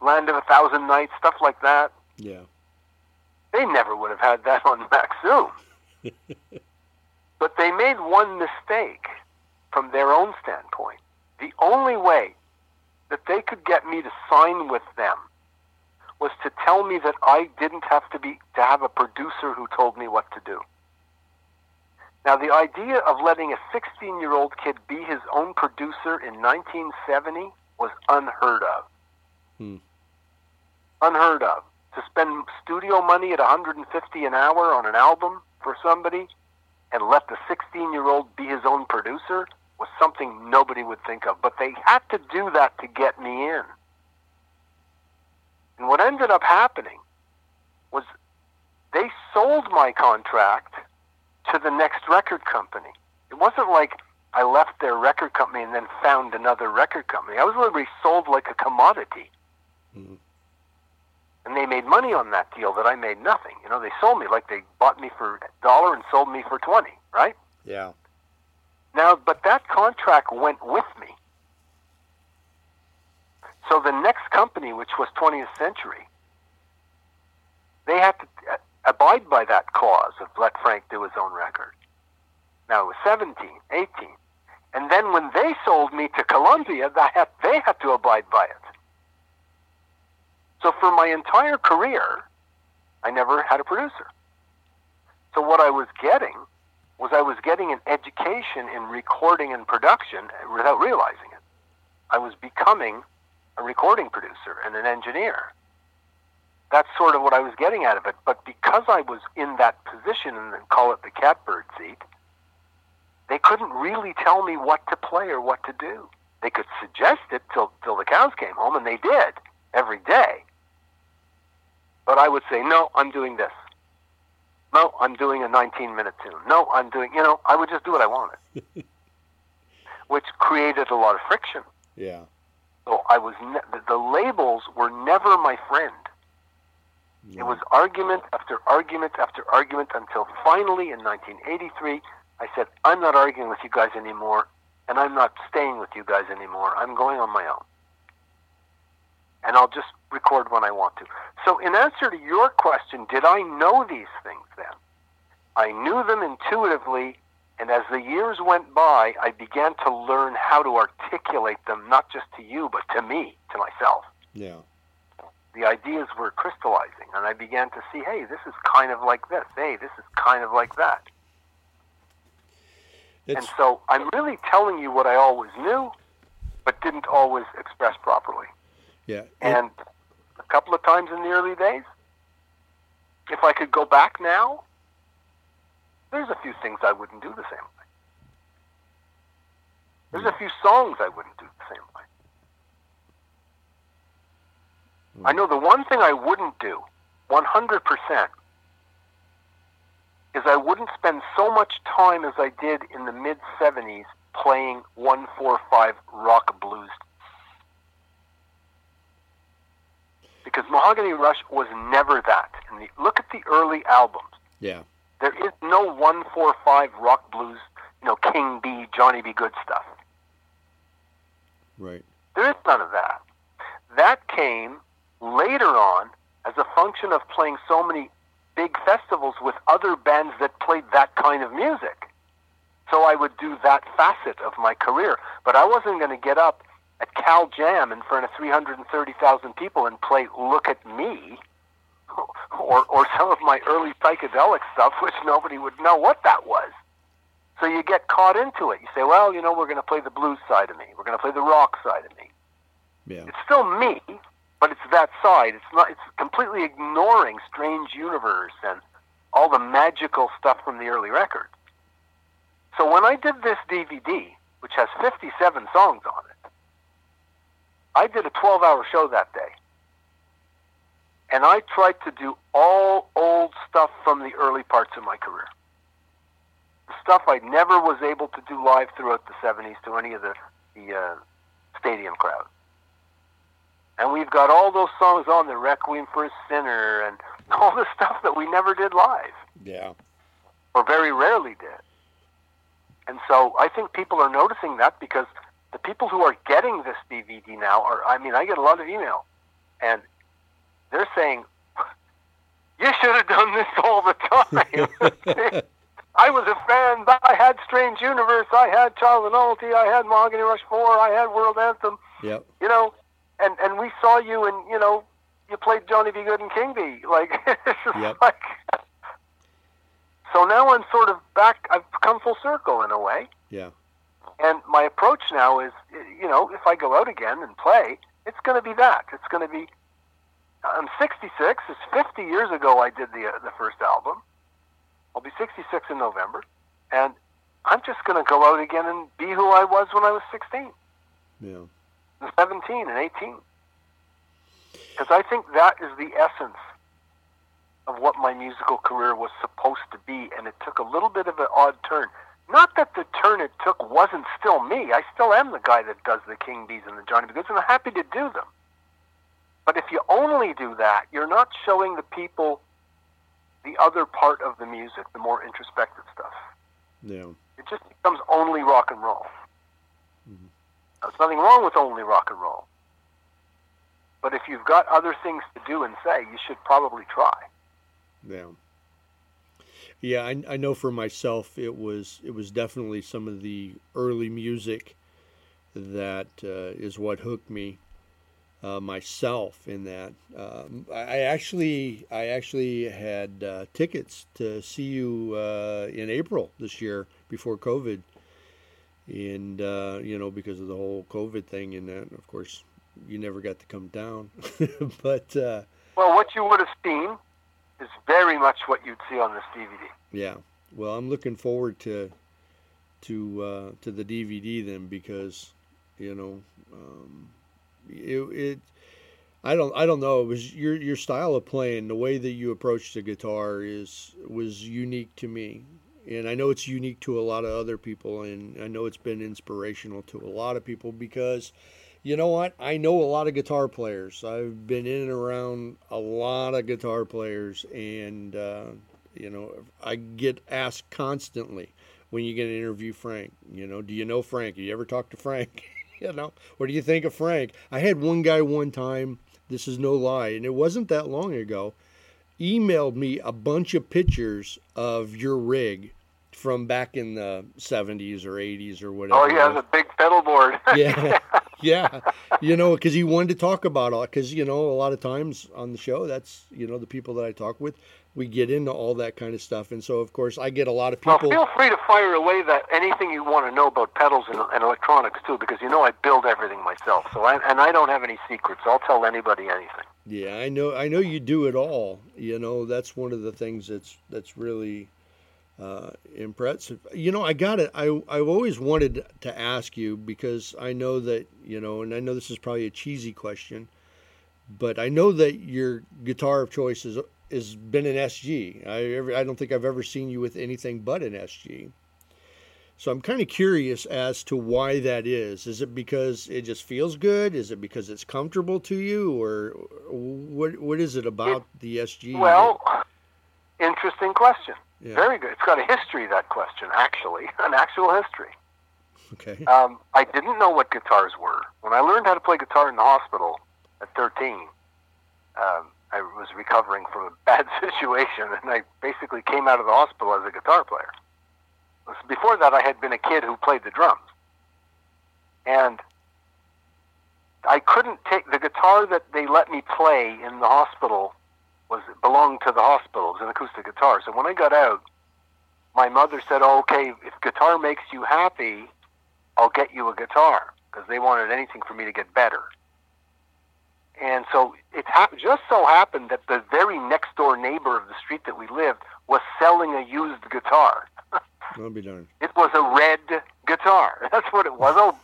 Land of a Thousand Nights, stuff like that. Yeah. They never would have had that on Maxoom. but they made one mistake from their own standpoint. The only way that they could get me to sign with them was to tell me that I didn't have to be to have a producer who told me what to do. Now, the idea of letting a 16 year old kid be his own producer in 1970 was unheard of. Hmm. Unheard of. To spend studio money at 150 an hour on an album for somebody and let the 16 year old be his own producer was something nobody would think of. But they had to do that to get me in. And what ended up happening was they sold my contract to the next record company. It wasn't like I left their record company and then found another record company. I was literally sold like a commodity. Mm-hmm. And they made money on that deal that I made nothing. You know, they sold me like they bought me for a dollar and sold me for 20, right? Yeah. Now, but that contract went with me. So the next company, which was 20th Century, they had to uh, abide by that clause of let Frank do his own record. Now it was 17, 18. And then when they sold me to Columbia, they had, they had to abide by it. So for my entire career, I never had a producer. So what I was getting was I was getting an education in recording and production without realizing it. I was becoming a recording producer and an engineer. That's sort of what I was getting out of it. But because I was in that position and call it the catbird seat, they couldn't really tell me what to play or what to do. They could suggest it till till the cows came home, and they did every day. But I would say, no, I'm doing this. No, I'm doing a 19 minute tune. No, I'm doing, you know, I would just do what I wanted, which created a lot of friction. Yeah. So I was ne- the labels were never my friend. Yeah. It was argument after argument after argument until finally in 1983 I said, "I'm not arguing with you guys anymore, and I'm not staying with you guys anymore. I'm going on my own, and I'll just record when I want to." So, in answer to your question, did I know these things then? I knew them intuitively and as the years went by, I began to learn how to articulate them, not just to you, but to me, to myself. Yeah. The ideas were crystallizing, and I began to see, hey, this is kind of like this. Hey, this is kind of like that. It's... And so I'm really telling you what I always knew, but didn't always express properly. Yeah. And a couple of times in the early days, if I could go back now, there's a few things I wouldn't do the same way. There's a few songs I wouldn't do the same way. Mm. I know the one thing I wouldn't do, 100%, is I wouldn't spend so much time as I did in the mid 70s playing 145 rock blues. Because Mahogany Rush was never that. And the, look at the early albums. Yeah. There is no one four five rock blues, you know, King Bee, Johnny B. Goode stuff. Right. There is none of that. That came later on as a function of playing so many big festivals with other bands that played that kind of music. So I would do that facet of my career. But I wasn't going to get up at Cal Jam in front of 330,000 people and play Look at Me or, or some of my early psychedelic stuff, which nobody would know what that was. So you get caught into it. You say, well, you know, we're going to play the blues side of me. We're going to play the rock side of me. Yeah. It's still me, but it's that side. It's not. It's completely ignoring Strange Universe and all the magical stuff from the early records. So when I did this DVD, which has 57 songs on it, I did a 12-hour show that day. And I tried to do all old stuff from the early parts of my career. The stuff I never was able to do live throughout the 70s to any of the, the uh, stadium crowd. And we've got all those songs on the Requiem for a Sinner and all the stuff that we never did live. Yeah. Or very rarely did. And so I think people are noticing that because the people who are getting this DVD now are, I mean, I get a lot of email. And they're saying, you should have done this all the time. I was a fan. I had Strange Universe. I had Child of Novelty. I had Mahogany Rush Four. I had World Anthem. Yep. You know, and and we saw you, and you know, you played Johnny B. Goode and King Bee. Like it's just Yep. like. So now I'm sort of back. I've come full circle in a way. Yeah. And my approach now is, you know, if I go out again and play, it's going to be that. It's going to be. I'm 66. It's 50 years ago I did the uh, the first album. I'll be 66 in November, and I'm just going to go out again and be who I was when I was 16, Yeah. and 17, and 18. Because I think that is the essence of what my musical career was supposed to be, and it took a little bit of an odd turn. Not that the turn it took wasn't still me. I still am the guy that does the King Bees and the Johnny B. Goodes, and I'm happy to do them. But if you only do that, you're not showing the people the other part of the music, the more introspective stuff. Yeah. It just becomes only rock and roll. Mm-hmm. There's nothing wrong with only rock and roll. But if you've got other things to do and say, you should probably try. Yeah. Yeah, I, I know for myself it was it was definitely some of the early music that uh, is what hooked me uh, myself in that. Um, I actually I actually had uh, tickets to see you uh, in April this year before COVID, and uh, you know because of the whole COVID thing and that of course you never got to come down, but. Uh, Well, what you would have seen is very much what you'd see on this DVD. Yeah. Well, I'm looking forward to to uh, to the DVD then because you know um, it, it I don't I don't know it was your your style of playing the way that you approached the guitar is was unique to me and I know it's unique to a lot of other people and I know it's been inspirational to a lot of people because you know what? I know a lot of guitar players. I've been in and around a lot of guitar players, and uh, you know, I get asked constantly when you get to interview Frank. You know, do you know Frank? Have you ever talked to Frank? you know, what do you think of Frank? I had one guy one time. This is no lie, and it wasn't that long ago. Emailed me a bunch of pictures of your rig from back in the 70s or 80s or whatever. Oh, yeah, the big pedal board. yeah yeah you know because he wanted to talk about all because you know a lot of times on the show that's you know the people that i talk with we get into all that kind of stuff and so of course i get a lot of Well, people feel free to fire away that anything you want to know about pedals and, and electronics too, because you know I build everything myself. So I, and I don't have any secrets. I'll tell anybody anything. yeah i know i know you do it all you know that's one of the things that's that's really uh, impressive you know i got it. I, i've always wanted to ask you because i know that you know and i know this is probably a cheesy question but i know that your guitar of choice is has been an sg i ever, i don't think i've ever seen you with anything but an sg so i'm kind of curious as to why that is. Is it because it just feels good? Is it because it's comfortable to you? Or what what is it about the sg Well, interesting question. Yeah. Very good. It's got a history. That question, actually, an actual history. okay Um, I didn't know what guitars were when I learned how to play guitar in the hospital at 13. Um, I was recovering from a bad situation, and I basically came out of the hospital as a guitar player. Before that, I had been a kid who played the drums, and I couldn't take the guitar that they let me play in the hospital was belonged to the hospital. It was an acoustic guitar. So when I got out, my mother said, oh, "Okay, if guitar makes you happy, I'll get you a guitar," because they wanted anything for me to get better. And so it hap- just so happened that the very next door neighbor of the street that we lived was selling a used guitar. i'll be darned It was a red guitar. That's what it was. Oh,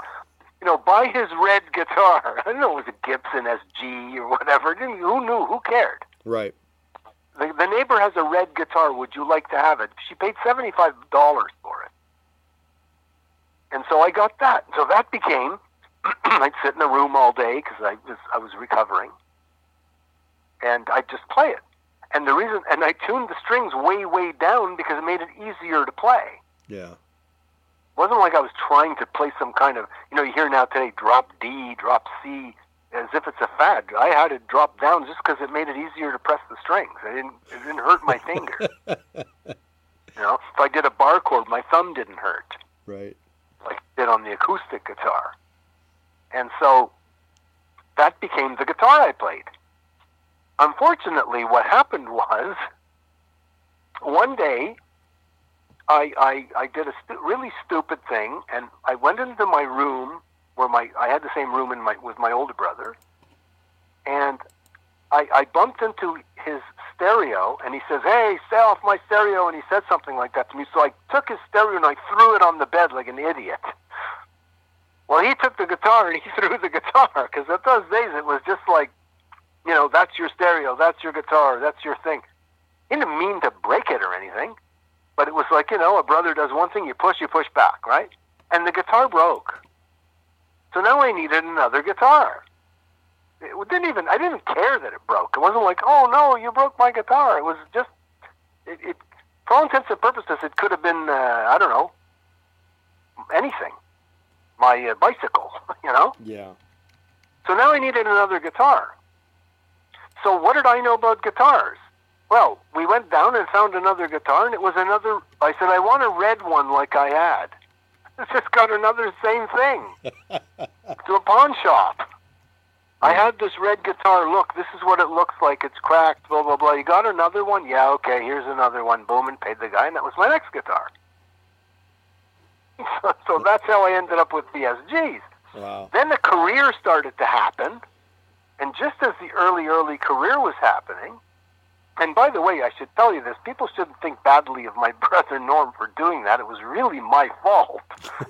you know, buy his red guitar. I don't know, it was a Gibson SG or whatever. Didn't- Who knew? Who cared? Right The, the neighbor has a red guitar. Would you like to have it? She paid seventy-five dollars for it, and so I got that. So that became. I'd sit in a room all day because I was I was recovering, and I'd just play it. And the reason, and I tuned the strings way way down because it made it easier to play. yeah It wasn't like I was trying to play some kind of, you know, you hear now today drop D, drop C, as if it's a fad. I had it drop down just because it made it easier to press the strings. I didn't, it didn't hurt my finger. You know, if I did a bar chord, my thumb didn't hurt Right. like it did on the acoustic guitar. And so that became the guitar I played. Unfortunately, what happened was one day I, I, I did a stu- really stupid thing, and I went into my room where my I had the same room in my with my older brother, and I, I bumped into his stereo, and he says, "Hey, stay off my stereo," and he said something like that to me. So I took his stereo and I threw it on the bed like an idiot. Well, he took the guitar and he threw the guitar because at those days it was just like, you know, that's your stereo, that's your guitar, that's your thing. He didn't mean to break it or anything, but it was like, you know, a brother does one thing, you push, you push back, right? And the guitar broke. So now I needed another guitar. It didn't even, I didn't care that it broke. It wasn't like, oh no, you broke my guitar. It was just, it, it for all intents and purposes, it could have been, uh, I don't know, anything. My uh, bicycle, you know? Yeah. So now I needed another guitar. So what did I know about guitars? Well, we went down and found another guitar, and it was another. I said, I want a red one like I had. It's just got another same thing to a pawn shop. I had this red guitar. Look, this is what it looks like. It's cracked. Blah blah blah. You got another one? Yeah, okay. Here's another one. Boom, and paid the guy, and that was my next guitar. So, so that's how I ended up with BSGs. Wow. Then the career started to happen, and just as the early, early career was happening, and by the way, I should tell you this: people shouldn't think badly of my brother Norm for doing that. It was really my fault.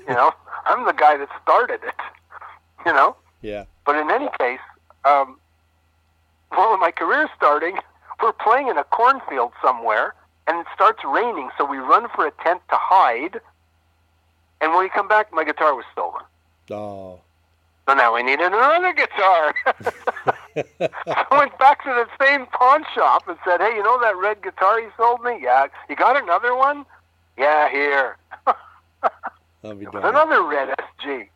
you know, I'm the guy that started it. You know, Yeah. but in any case, um, well, my career's starting, we're playing in a cornfield somewhere, and it starts raining, so we run for a tent to hide. And when we come back, my guitar was stolen. Oh. So now we needed another guitar. I went back to the same pawn shop and said, "Hey, you know that red guitar you sold me? Yeah. You got another one? Yeah, here. It was another red SG.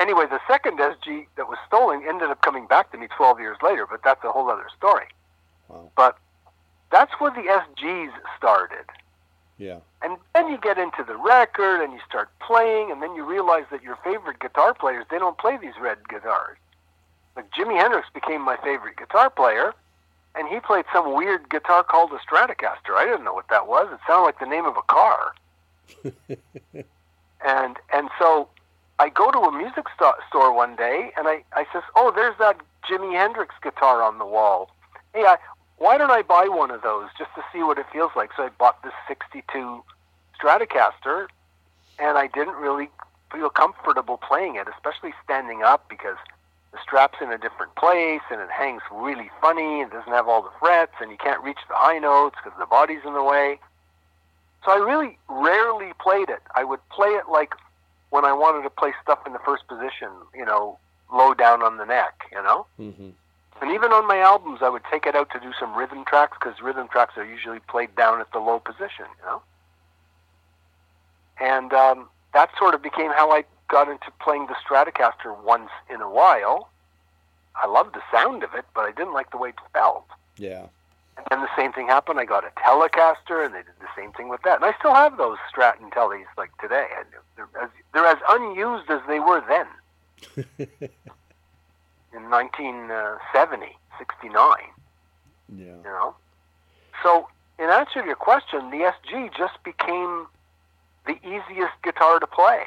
Anyway, the second SG that was stolen ended up coming back to me 12 years later, but that's a whole other story. Wow. But that's where the SGs started. Yeah. And then you get into the record and you start playing, and then you realize that your favorite guitar players, they don't play these red guitars. Like Jimi Hendrix became my favorite guitar player, and he played some weird guitar called a Stratocaster. I didn't know what that was. It sounded like the name of a car. and and so I go to a music sto- store one day, and I, I says, oh, there's that Jimi Hendrix guitar on the wall. Hey, I, why don't I buy one of those just to see what it feels like? So I bought this 62 Stratocaster, and I didn't really feel comfortable playing it, especially standing up because the strap's in a different place and it hangs really funny and doesn't have all the frets and you can't reach the high notes because the body's in the way. So I really rarely played it. I would play it like when I wanted to play stuff in the first position, you know, low down on the neck, you know? Mm-hmm. And even on my albums, I would take it out to do some rhythm tracks because rhythm tracks are usually played down at the low position, you know. And um, that sort of became how I got into playing the Stratocaster once in a while. I loved the sound of it, but I didn't like the way it felt. Yeah. And then the same thing happened. I got a Telecaster, and they did the same thing with that. And I still have those Strat and Tellies like today. And they're as, they're as unused as they were then in 1970, 69. Yeah. You know. So, in answer to your question, the SG just became the easiest guitar to play,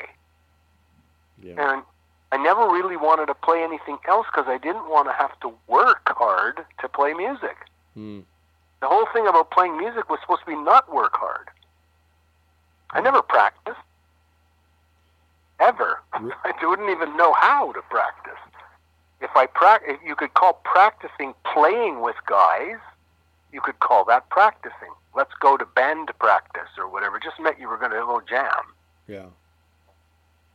Yeah. and I never really wanted to play anything else because I didn't want to have to work hard to play music. Mm. The whole thing about playing music was supposed to be not work hard. I never practiced. Ever. Re- I wouldn't even know how to practice. If I prac- if you could call practicing playing with guys, you could call that practicing. Let's go to band practice or whatever. Just meant you were going to go jam. Yeah.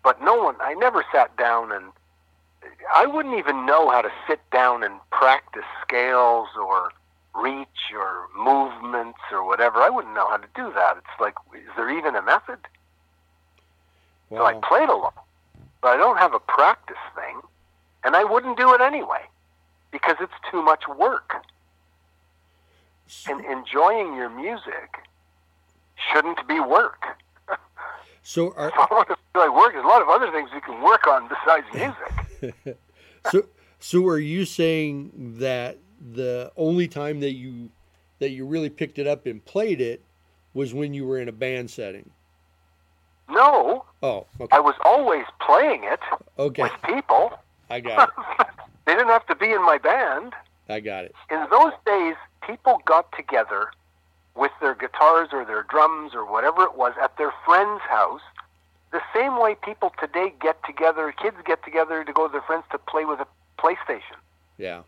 But no one, I never sat down and I wouldn't even know how to sit down and practice scales or reach or movements or whatever. I wouldn't know how to do that. It's like, is there even a method? So I played a lot, but I don't have a practice thing, and I wouldn't do it anyway because it's too much work. And enjoying your music shouldn't be work. So are If I want to feel like work, there's a lot of other things you can work on besides music. so so are you saying that the only time that you that you really picked it up and played it was when you were in a band setting? no, Oh, okay. I was always playing it Okay. with people. I got it. they didn't have to be in my band. I got it. In those days, people got together with their guitars or their drums or whatever it was at their friend's house. The same way people today get together, kids get together to go to their friends to play with a PlayStation. Yeah.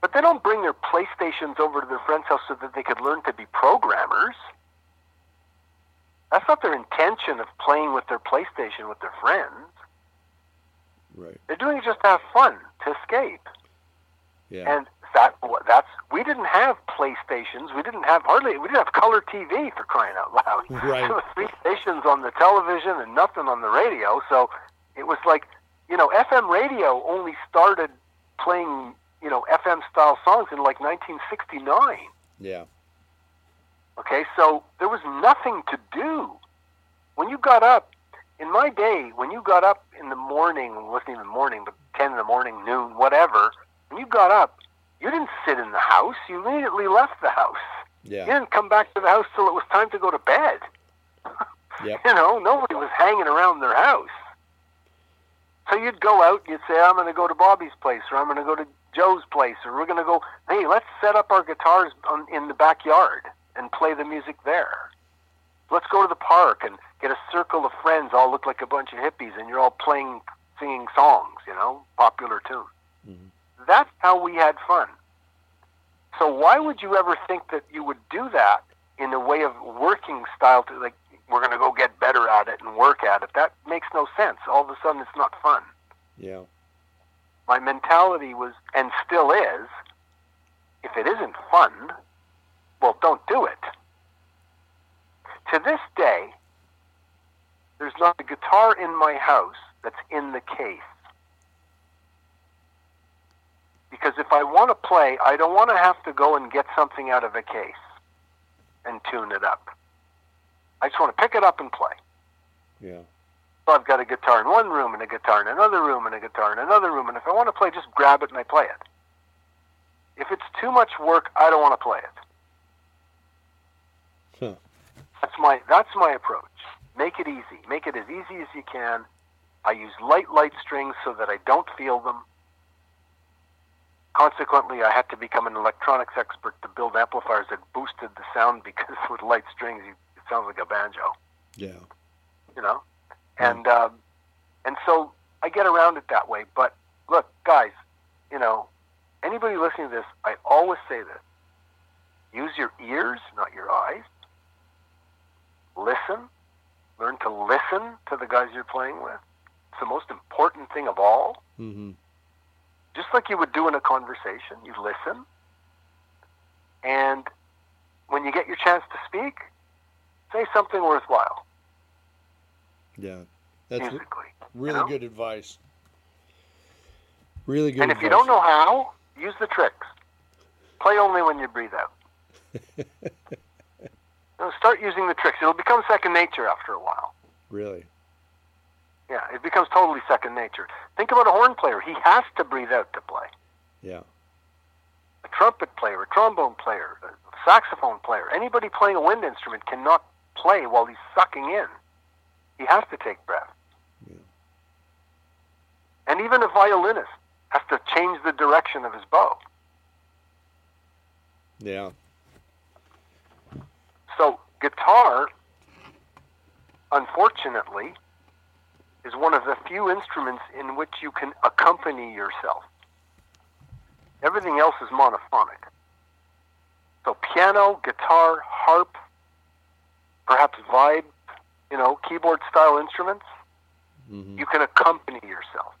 But they don't bring their PlayStations over to their friend's house so that they could learn to be programmers. That's not their intention of playing with their PlayStation with their friends. Right. They're doing it just to have fun, to escape. Yeah. And that that's we didn't have PlayStations. We didn't have hardly we didn't have color TV for crying out loud. Right. There was three stations on the television and nothing on the radio. So it was like you know FM radio only started playing you know FM style songs in like 1969. yeah. Okay, so there was nothing to do. When you got up, in my day, when you got up in the morning, it wasn't even morning, but 10 in the morning, noon, whatever, when you got up, you didn't sit in the house. You immediately left the house. You didn't come back to the house till it was time to go to bed. Yep. You know, nobody was hanging around their house. So you'd go out, you'd say, I'm going to go to Bobby's place, or I'm going to go to Joe's place, or we're going to go, hey, let's set up our guitars on, in the backyard and play the music there. Let's go to the park and get a circle of friends, all look like a bunch of hippies, and you're all playing, singing songs, you know, popular tunes. That's how we had fun. So why would you ever think that you would do that in a way of working style to like we're going to go get better at it and work at it? That makes no sense. All of a sudden, it's not fun. Yeah. My mentality was, and still is, if it isn't fun, well, don't do it. To this day, there's not a guitar in my house that's in the case. Because if I want to play, I don't want to have to go and get something out of a case and tune it up. I just want to pick it up and play. Yeah. So I've got a guitar in one room and a guitar in another room and a guitar in another room, and if I want to play, just grab it and I play it. If it's too much work, I don't want to play it. Huh. That's my that's my approach. Make it easy. Make it as easy as you can. I use light, light strings so that I don't feel them. Consequently, I had to become an electronics expert to build amplifiers that boosted the sound because with light strings, you- it sounds like a banjo Yeah. you know, and um, and so I get around it that way. But look, guys, you know, anybody listening to this, I always say this: use your ears, not your eyes. Listen, learn to listen to the guys you're playing with. It's the most important thing of all. Mm-hmm. Just like you would do in a conversation, you listen, and when you get your chance to speak, say something worthwhile Yeah. That's musically. really know? good advice. Really good And if you don't know how, use the tricks. Play only when you breathe out. You know, start using the tricks. It'll become second nature after a while. Really. Yeah, it becomes totally second nature. Think about a horn player. He has to breathe out to play. Yeah. A trumpet player, a trombone player, a saxophone player, anybody playing a wind instrument cannot play while he's sucking in. He has to take breath. Yeah. And even a violinist has to change the direction of his bow. Yeah. So guitar, unfortunately, is one of the few instruments in which you can accompany yourself. Everything else is monophonic. So piano, guitar, harp, perhaps vibe, you know, keyboard style instruments, Mm-hmm. you can accompany yourself.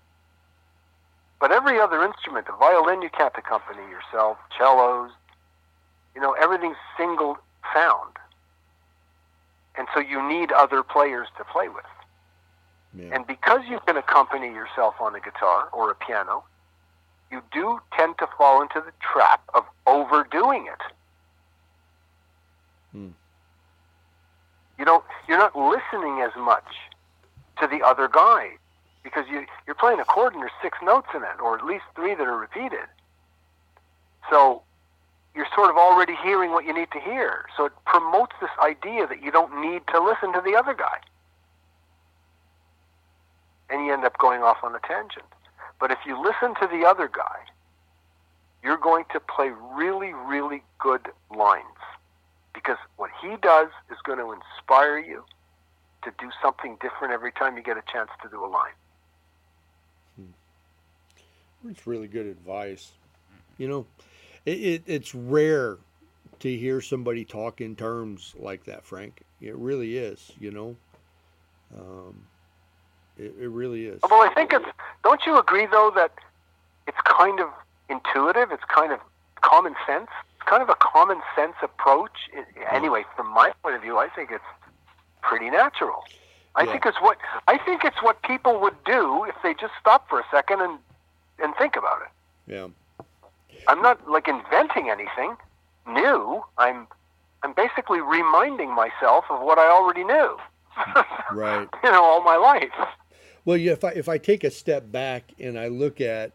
But every other instrument, the violin, you can't accompany yourself, cellos, you know, everything's single sound. And so you need other players to play with. Yeah. And because you can accompany yourself on a guitar or a piano, you do tend to fall into the trap of overdoing it. Hmm. not you're not listening as much to the other guy because you you're playing a chord and there's six notes in it, or at least three that are repeated. So you're sort of already hearing what you need to hear. So it promotes this idea that you don't need to listen to the other guy. And you end up going off on a tangent. But if you listen to the other guy, you're going to play really, really good lines. Because what he does is going to inspire you to do something different every time you get a chance to do a line. Hmm. It's really good advice. You know, it, it, it's rare to hear somebody talk in terms like that, Frank. It really is, you know. Um, it, it really is. Well, I think it's. Don't you agree, though, that it's kind of intuitive? It's kind of common sense. It's kind of a common sense approach. Anyway, from my point of view, I think it's pretty natural. I yeah. think it's what I think it's what people would do if they just stop for a second and and think about it. Yeah. I'm not like inventing anything new. I'm I'm basically reminding myself of what I already knew. right. You know, all my life. Well, yeah, if I if I take a step back and I look at,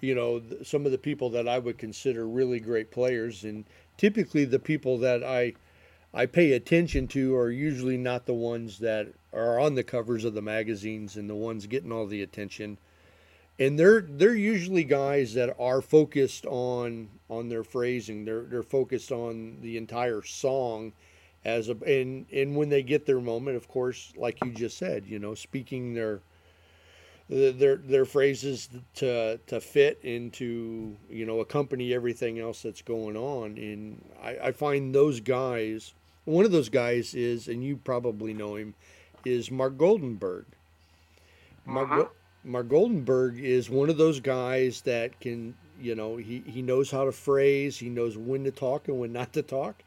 you know, some of the people that I would consider really great players, and typically the people that I I pay attention to are usually not the ones that are on the covers of the magazines and the ones getting all the attention and they're they're usually guys that are focused on on their phrasing. They're they're focused on the entire song as a and and when they get their moment, of course, like you just said, you know, speaking their their their phrases to to fit into you know accompany everything else that's going on and I, I find those guys one of those guys is and you probably know him is Mark Goldenberg Mark, uh-huh. Mark Goldenberg is one of those guys that can, you know, he, he knows how to phrase, he knows when to talk and when not to talk.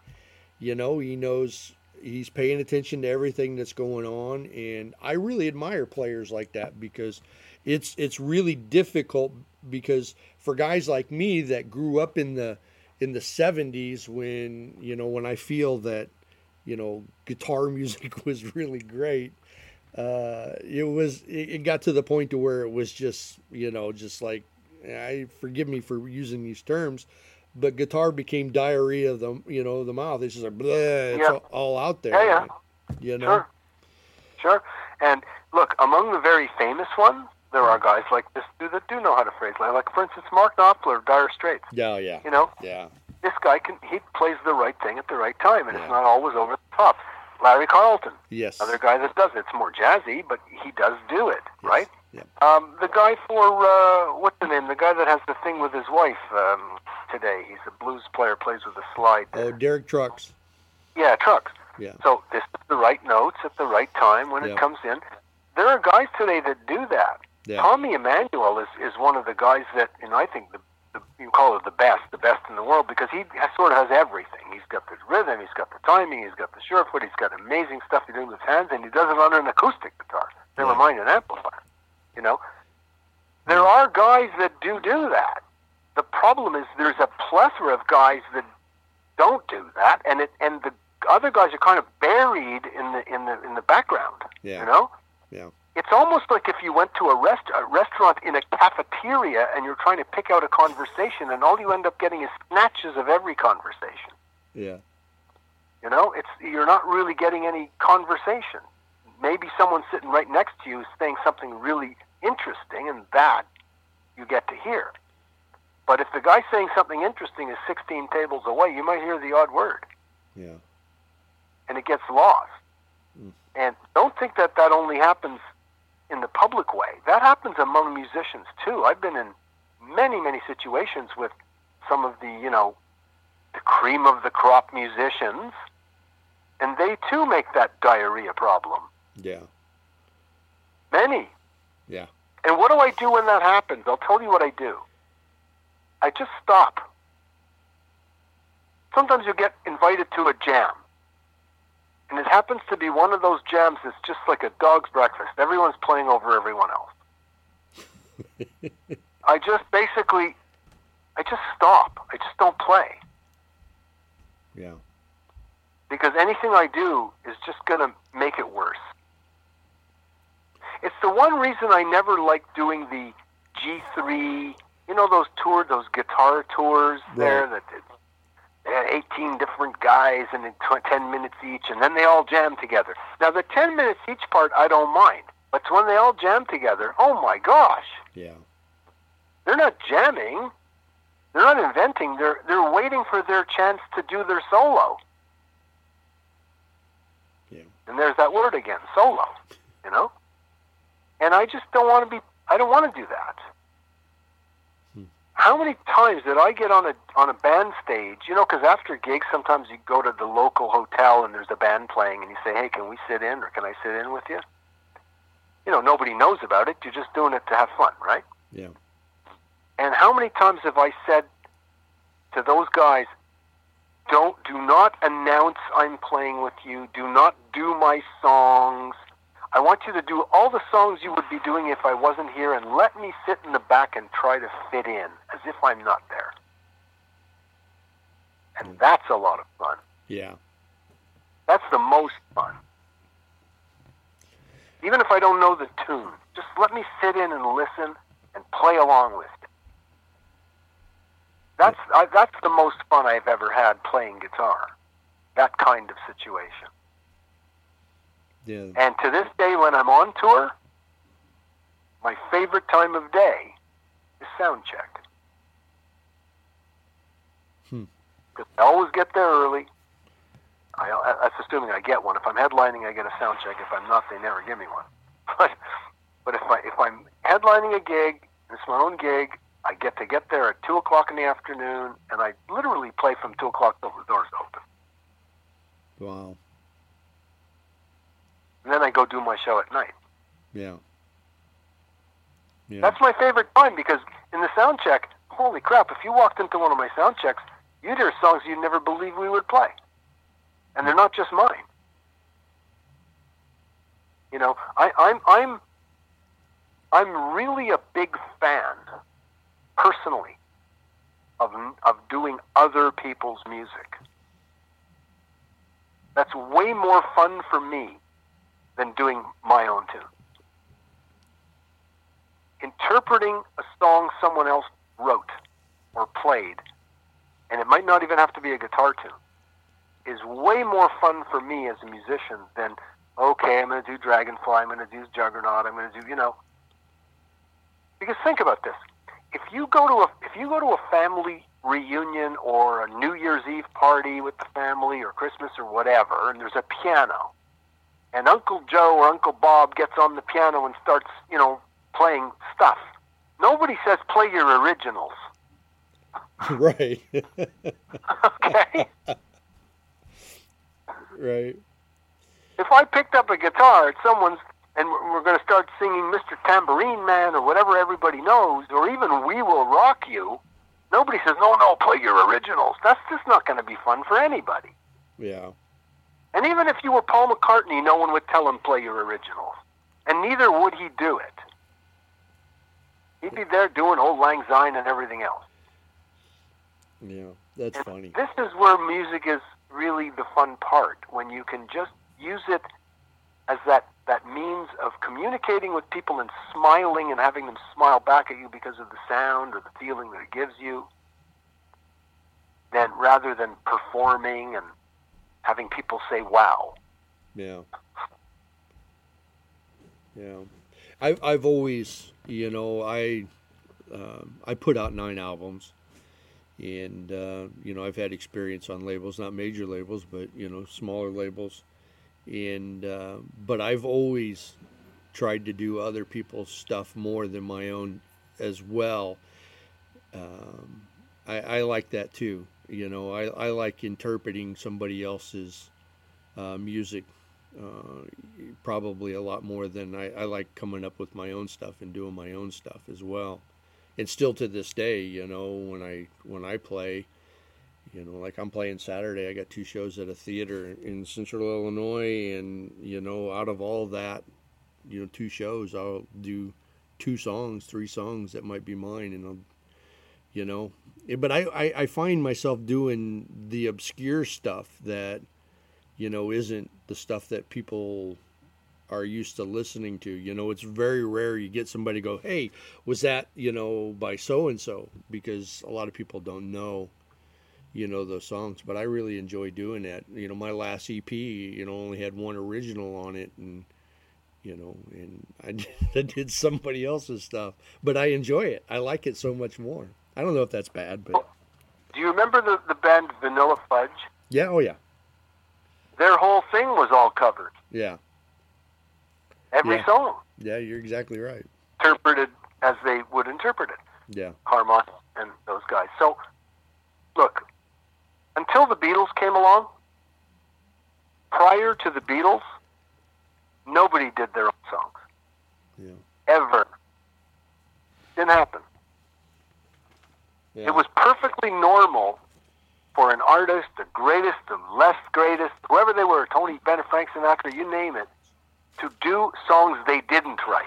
You know, he knows he's paying attention to everything that's going on and I really admire players like that because it's it's really difficult because for guys like me that grew up in the in the 70s when, you know, when I feel that, you know, guitar music was really great uh, it was it got to the point to where it was just you know just like I forgive me for using these terms, but guitar became diarrhea of the you know the mouth. It's just like bleh, it's yeah. all, all, out there. Yeah, yeah. You know. Sure. Sure. And look, among the very famous ones, there are guys like this dude that do know how to phrase like, like for instance, Mark Knopfler, Dire Straits. Yeah, yeah. You know. Yeah. This guy can he plays the right thing at the right time, and yeah. it's not always over the top. Larry Carlton. Yes. Another guy that does it. It's more jazzy, but he does do it, yes. right? Um, the guy for, uh, what's the name? The guy that has the thing with his wife um, today. He's a blues player, plays with a slide. Oh, Derek Trucks. Yeah, Trucks. Yeah. So this is the right notes at the right time when it comes in. There are guys today that do that. Yeah. Tommy Emmanuel is, is one of the guys that, and I think the the, you call it the best, the best in the world, because he sort of has everything. He's got the rhythm, he's got the timing, he's got the surefoot, he's got amazing stuff to do with his hands, and he does it on an acoustic guitar. Never yeah. mind an amplifier. You know, there are guys that do do that. The problem is there's a plethora of guys that don't do that, and it and the other guys are kind of buried in the in the in the background. Yeah. You know. Yeah it's almost like if you went to a, rest, a restaurant in a cafeteria and you're trying to pick out a conversation, and all you end up getting is snatches of every conversation. Yeah. You know, it's you're not really getting any conversation. Maybe someone sitting right next to you is saying something really interesting, and that you get to hear. But if the guy saying something interesting is 16 tables away, you might hear the odd word. Yeah. And it gets lost. Mm. And don't think that that only happens in the public way. That happens among musicians too. I've been in many, many situations with some of the, you know, the cream of the crop musicians, and they too make that diarrhea problem. Yeah. Many. Yeah. And what do I do when that happens? I'll tell you what I do. I just stop. Sometimes you get invited to a jam and it happens to be one of those jams that's just like a dog's breakfast. Everyone's playing over everyone else. I just basically, I just stop. I just don't play. Yeah. because anything I do is just going to make it worse. It's the one reason I never liked doing the G3, you know, those tours, those guitar tours there that they had 18 different guys and in 10 minutes each, and then they all jam together. Now, the 10 minutes each part, I don't mind. But when they all jam together, oh my gosh. Yeah. They're not jamming. They're not inventing. They're they're waiting for their chance to do their solo. Yeah. And there's that word again, solo. You know. And I just don't want to be. I don't want to do that. Hmm. How many times did I get on a on a band stage? You know, because after gigs, sometimes you go to the local hotel and there's a band playing, and you say, "Hey, can we sit in, or can I sit in with you?" You know, nobody knows about it. You're just doing it to have fun, right? Yeah. And how many times have I said to those guys, "Don't, do not announce I'm playing with you. Do not do my songs. I want you to do all the songs you would be doing if I wasn't here, and let me sit in the back and try to fit in as if I'm not there." And that's a lot of fun. Yeah. That's the most fun. Even if I don't know the tune, just let me sit in and listen and play along with it. That's I, that's the most fun I've ever had playing guitar. That kind of situation. Yeah. And to this day, when I'm on tour, my favorite time of day is sound check. Hmm. 'Cause I always get there early. I, that's assuming I get one. If I'm headlining, I get a sound check. If I'm not, they never give me one. But but if I if I'm headlining a gig, it's my own gig. I get to get there at two o'clock in the afternoon, and I literally play from two o'clock till the doors open. Wow. And then I go do my show at night. Yeah. Yeah. That's my favorite time because in the sound check, holy crap! If you walked into one of my sound checks, you'd hear songs you'd never believe we would play, and they're not just mine. You know, I, I'm I'm I'm really a big fan, personally, of of doing other people's music. That's way more fun for me than doing my own tune interpreting a song someone else wrote or played, and it might not even have to be a guitar tune, is way more fun for me as a musician than, okay, I'm going to do Dragonfly, I'm going to do Juggernaut, I'm going to do, you know. Because think about this. If you go to a if you go to a family reunion or a New Year's Eve party with the family or Christmas or whatever, and there's a piano, and Uncle Joe or Uncle Bob gets on the piano and starts, you know, playing stuff. Nobody says play your originals. right. Okay? right. if I picked up a guitar at someone's and we're we're going to start singing Mr. Tambourine Man or whatever everybody knows, or even We Will Rock You, nobody says, no, no, play your originals. That's just not going to be fun for anybody. Yeah. And even if you were Paul McCartney, no one would tell him play your originals. And neither would he do it. He'd be there doing Auld Lang Syne and everything else. Yeah. That's And funny. This is where music is really the fun part, when you can just use it as that, that means of communicating with people and smiling and having them smile back at you because of the sound or the feeling that it gives you, then rather than performing and having people say wow. Yeah. Yeah. I've I've always, you know, I um, I put out nine albums, and uh, you know I've had experience on labels, not major labels, but you know smaller labels, and uh, but I've always tried to do other people's stuff more than my own as well. Um, I, I like that too. You know, I, I like interpreting somebody else's uh, music uh, probably a lot more than I, I like coming up with my own stuff and doing my own stuff as well. And still to this day, you know, when I when I play, you know, like I'm playing Saturday, I got two shows at a theater in Central Illinois, and you know, out of all that, you know, two shows, I'll do two songs, three songs that might be mine, and I'll, you know, eh, but I, I, I find myself doing the obscure stuff that you know, isn't the stuff that people are used to listening to. You know, it's very rare you get somebody go, "Hey, was that you know by so and so?" Because a lot of people don't know, you know, those songs. But I really enjoy doing that. You know, my last EP, you know, only had one original on it, and you know, and I did, I did somebody else's stuff, but I enjoy it. I like it so much more. I don't know if that's bad, but oh, Do you remember the the band Vanilla Fudge? yeah, oh yeah, Their whole thing was all covered. yeah, Every Yeah. song yeah. You're exactly right. interpreted as they would interpret it. Yeah, Carmine and those guys. So, look, until the Beatles came along, prior to the Beatles, nobody did their own songs. yeah, Ever. Didn't happen. Yeah. It was perfectly normal for an artist, the greatest, the less greatest, whoever they were, Tony Bennett, Frank Sinatra, you name it, to do songs they didn't write.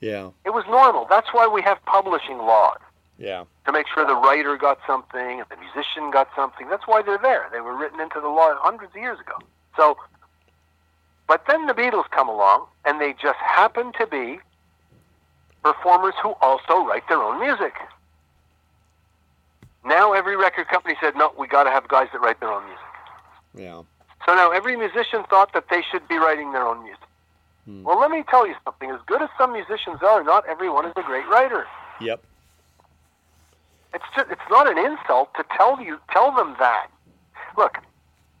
yeah, It was normal. That's why we have publishing laws. yeah, to make sure the writer got something and the musician got something. That's why they're there. They were written into the law hundreds of years ago. So, but then the Beatles come along, and they just happen to be performers who also write their own music. Now every record company said, no, we got to have guys that write their own music. yeah, So now every musician thought that they should be writing their own music. Hmm. Well, let me tell you something. As good as some musicians are, not everyone is a great writer. yep, It's just, it's not an insult to tell you tell them that. Look,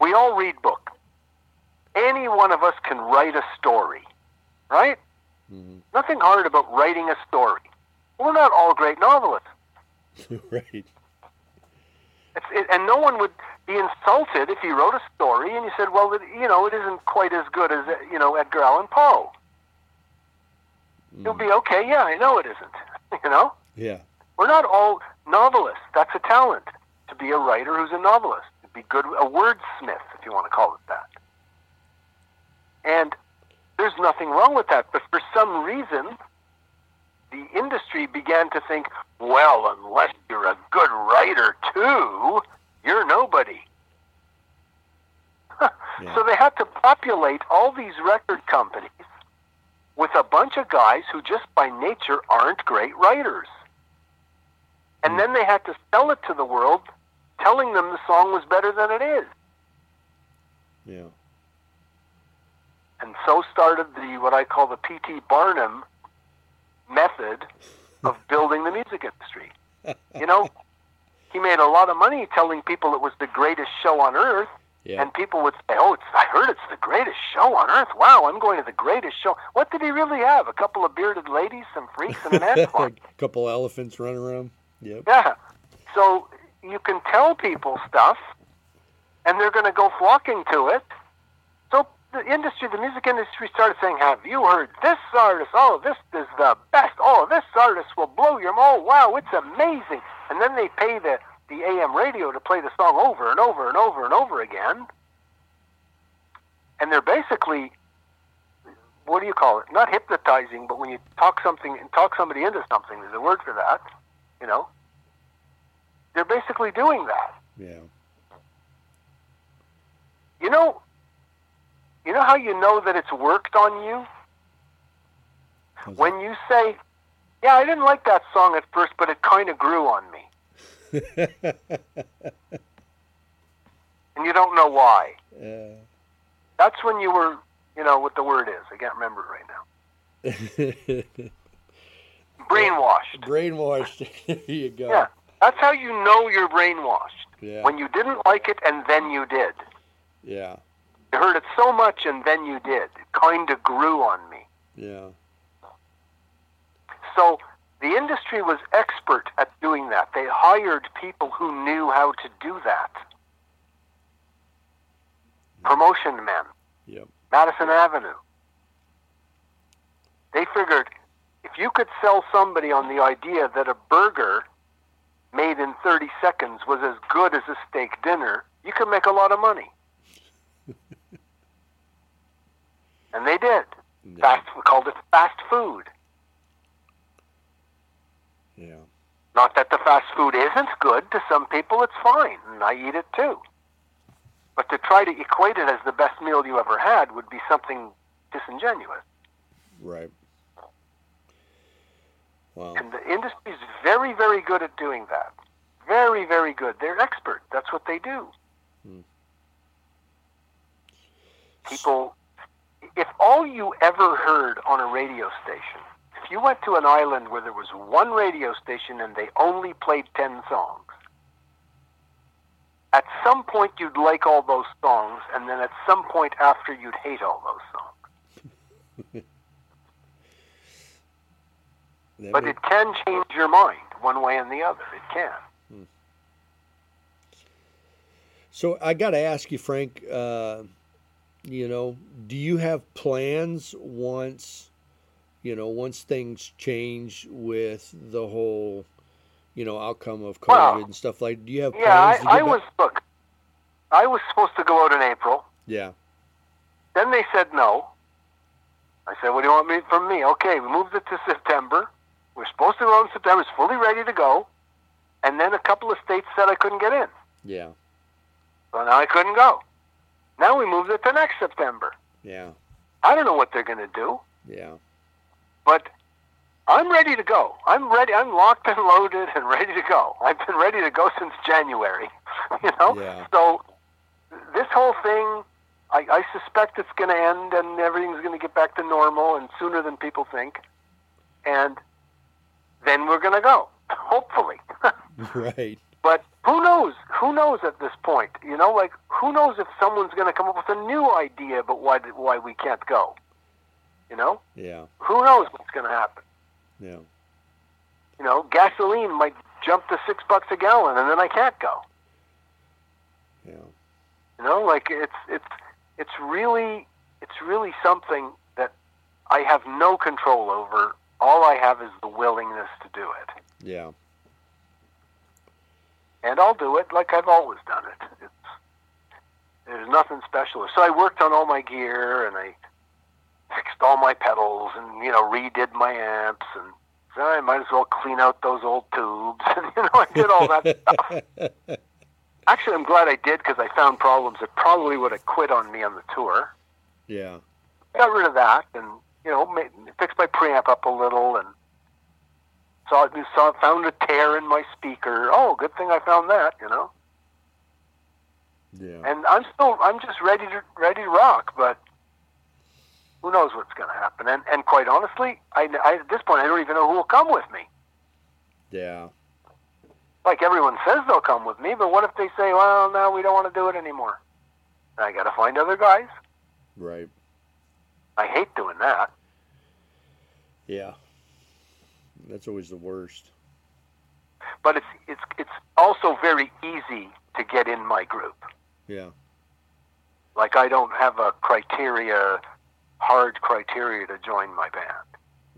we all read books. Any one of us can write a story, right? Mhm. Nothing hard about writing a story. We're not all great novelists. right, it, and no one would be insulted if you wrote a story and you said, "Well, it, you know, it isn't quite as good as you know Edgar Allan Poe." You'll be hmm. okay. Yeah, I know it isn't. you know. yeah, We're not all novelists. That's a talent to be a writer who's a novelist. To be good, a wordsmith, if you want to call it that. And there's nothing wrong with that. But for some reason, the industry began to think, well, unless you're a good writer too, you're nobody. Yeah. So they had to populate all these record companies with a bunch of guys who just by nature aren't great writers. And hmm. then they had to sell it to the world, telling them the song was better than it is. yeah, And so started the what I call the P.T. Barnum method of building the music industry. You know, he made a lot of money telling people it was the greatest show on earth, yeah, and people would say, "Oh, it's, I heard it's the greatest show on earth. Wow, I'm going to the greatest show." What did he really have? A couple of bearded ladies, some freaks, and an farm. a couple elephants running around. Yep, Yeah. So you can tell people stuff, and they're going to go flocking to it. The industry, the music industry, started saying, "Have you heard this artist? Oh, this is the best. Oh, this artist will blow your. Oh, wow, it's amazing." And then they pay the the AM radio to play the song over and over and over and over again, and they're basically. What do you call it? Not hypnotizing, but when you talk something and talk somebody into something, there's a word for that. You know, they're basically doing that. yeah, You know, know how you know that it's worked on you How's when you say, "Yeah, I didn't like that song at first, but it kind of grew on me," and you don't know why. uh, That's when you were, you know, what the word is. I can't remember it right now. Brainwashed. brainwashed. there you go. Yeah, that's how you know you're brainwashed. yeah, When you didn't like it and then you did. yeah, You heard it so much and then you did. It kind of grew on me. yeah, So the industry was expert at doing that. They hired people who knew how to do that. Promotion men, yep, Madison Avenue. They figured if you could sell somebody on the idea that a burger made in 30 seconds was as good as a steak dinner, you could make a lot of money. and they did. yeah, Fast, we called it fast food. yeah, Not that the fast food isn't good. To some people, it's fine, and I eat it too. But to try to equate it as the best meal you ever had would be something disingenuous. Right. Wow. And the industry is very, very good at doing that. Very, very good. They're expert. That's what they do. Hmm. People, if all you ever heard on a radio station, if you went to an island where there was one radio station and they only played 10 songs, at some point you'd like all those songs, and then at some point after you'd hate all those songs. But it can change your mind one way and the other. It can. So I got to ask you, Frank. Uh, you know, do you have plans once, you know, once things change with the whole, you know, outcome of COVID Well, and stuff like? Do you have Yeah, I, I get was, look, I was supposed to go out in April. Yeah. Then they said no. I said, what do you want me from me? Okay, we moved it to September. We're supposed to go in September. It's fully ready to go. And then a couple of states said I couldn't get in. Yeah. So now I couldn't go. Now we moved it to next September. Yeah. I don't know what they're going to do, Yeah. but I'm ready to go. I'm ready. I'm locked and loaded and ready to go. I've been ready to go since January. You know. Yeah. So this whole thing, I, I suspect it's going to end and everything's going to get back to normal and sooner than people think. And then we're going to go, hopefully. Right. But who knows? Who knows at this point? You know, like who knows if someone's going to come up with a new idea about why why we can't go? You know, Yeah. who knows what's going to happen? Yeah. You know, gasoline might jump to six bucks a gallon, and then I can't go. Yeah. You know, like it's it's it's really it's really something that I have no control over. All I have is the willingness to do it, Yeah. And I'll do it like I've always done it. It's there's nothing special. So I worked on all my gear, and I fixed all my pedals, and you know, redid my amps, and so I might as well clean out those old tubes, and you know, I did all that stuff. Actually, I'm glad I did because I found problems that probably would have quit on me on the tour. Yeah. got rid of that and you know made, fixed my preamp up a little and saw saw found a tear in my speaker. Oh, good thing I found that. You know, Yeah. and I'm still I'm just ready to ready to rock, but who knows what's going to happen? And and quite honestly, I, I at this point I don't even know who will come with me. Yeah. Like everyone says they'll come with me, but what if they say, well, no, we don't want to do it anymore? I got to find other guys. Right. I hate doing that. Yeah. That's always the worst. but it's it's it's also very easy to get in my group. Yeah. Like I don't have a criteria, hard criteria to join my band.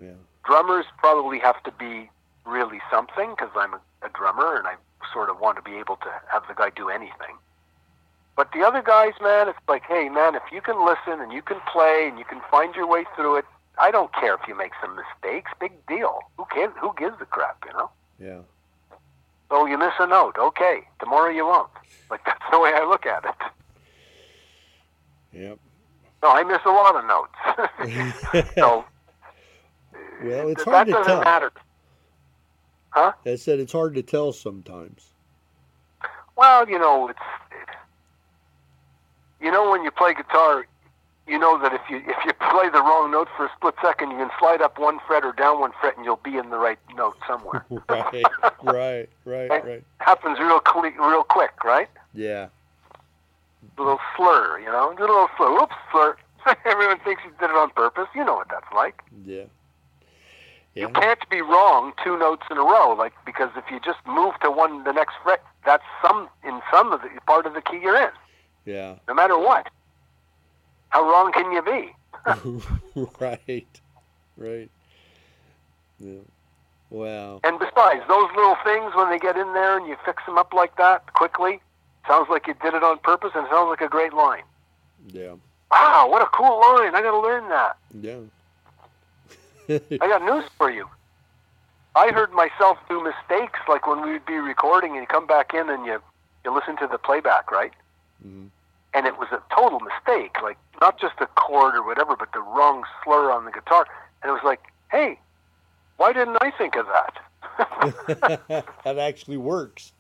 Yeah. Drummers probably have to be really something because I'm a, a drummer and I sort of want to be able to have the guy do anything. But the other guys, man, it's like, hey, man, if you can listen and you can play and you can find your way through it, I don't care if you make some mistakes. Big deal. Who cares? Who gives a crap? You know. Yeah. So you miss a note. Okay, tomorrow you won't. Like that's the way I look at it. Yep. No, I miss a lot of notes. so Well, it's that hard to doesn't tell. matter. Huh? I said it's hard to tell sometimes. Well, you know, it's you know when you play guitar, you know that if you if you play the wrong note for a split second, you can slide up one fret or down one fret, and you'll be in the right note somewhere. right. Right. Right. Right. Happens real cle real quick, right? Yeah. A little slur, you know, a little slur. Oops, slur. Everyone thinks you did it on purpose. You know what that's like. Yeah. You can't be wrong two notes in a row, like because if you just move to one the next fret, that's some in some of the part of the key you're in, Yeah. no matter what. How wrong can you be? right. Right. Yeah. Wow. And besides, those little things when they get in there and you fix them up like that quickly, sounds like you did it on purpose, and sounds like a great line. Yeah. Wow, what a cool line! I got to learn that. Yeah. I got news for you. I heard myself do mistakes, like when we'd be recording and you come back in and you you listen to the playback, right? Mhm. And it was a total mistake, like not just a chord or whatever, but the wrong slur on the guitar. And it was like, hey, why didn't I think of that? that actually works.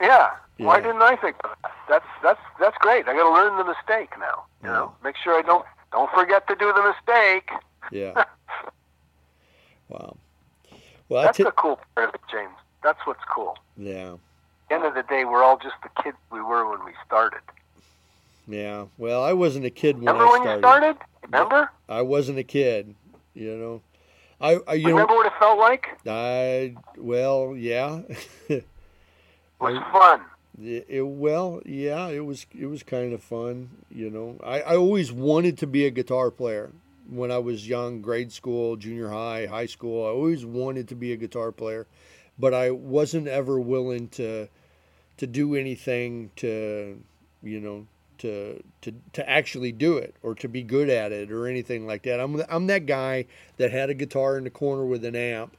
Yeah. Yeah. Why didn't I think of that? That's that's that's great. I got to learn the mistake now. You know, make sure I don't don't forget to do the mistake. Yeah. wow. Well, That's t- the cool part of it, James. That's what's cool. yeah. At the end of the day, we're all just the kids we were when we started. Yeah. Well, I wasn't a kid when Remember I when started. you started? Remember? I wasn't a kid. You know. I, I you Remember know what it felt like? I well yeah. It was fun. It, it- well, yeah, it was it was kind of fun, you know. I, I always wanted to be a guitar player when I was young, grade school, junior high, high school. I always wanted to be a guitar player, but I wasn't ever willing to to do anything to, you know, to to to actually do it or to be good at it or anything like that. I'm I'm that guy that had a guitar in the corner with an amp,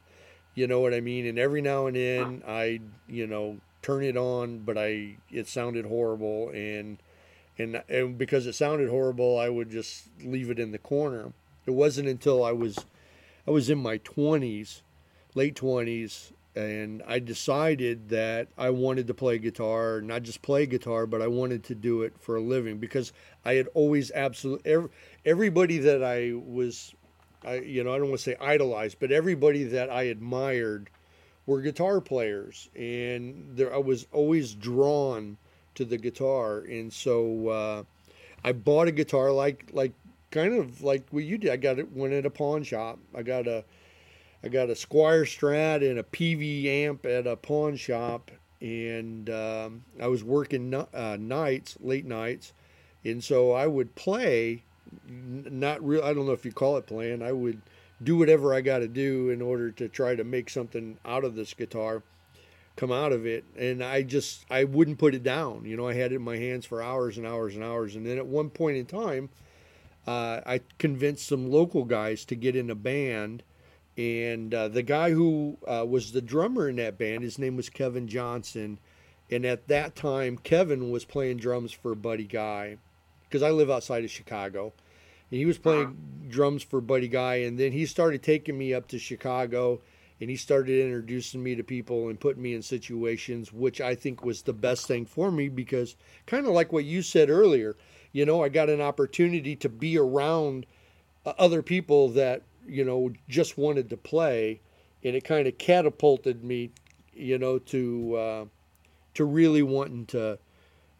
you know what I mean? And every now and then I, you know, turn it on, but I it sounded horrible and and and because it sounded horrible, I would just leave it in the corner. It wasn't until I was I was in my 20s, late 20s, and I decided that I wanted to play guitar, not just play guitar, but I wanted to do it for a living because I had always absolutely every, everybody that I was I you know, I don't want to say idolized, but everybody that I admired were guitar players and there I was always drawn to the guitar and so uh, I bought a guitar like like kind of like what you did. I got it went at a pawn shop. I got a I got a Squier Strat and a PV amp at a pawn shop and um, I was working no- uh, nights, late nights, and so I would play. Not real. I don't know if you call it playing. I would do whatever I got to do in order to try to make something out of this guitar, come out of it. And I just I wouldn't put it down. You know, I had it in my hands for hours and hours and hours. And then at one point in time, uh, I convinced some local guys to get in a band. And uh, the guy who uh, was the drummer in that band, his name was Kevin Johnson. And at that time, Kevin was playing drums for Buddy Guy, because I live outside of Chicago. And he was playing drums for Buddy Guy, and then he started taking me up to Chicago, and he started introducing me to people and putting me in situations, which I think was the best thing for me because, kind of like what you said earlier, you know, I got an opportunity to be around uh, other people that you know just wanted to play, and it kind of catapulted me, you know, to uh, to really wanting to.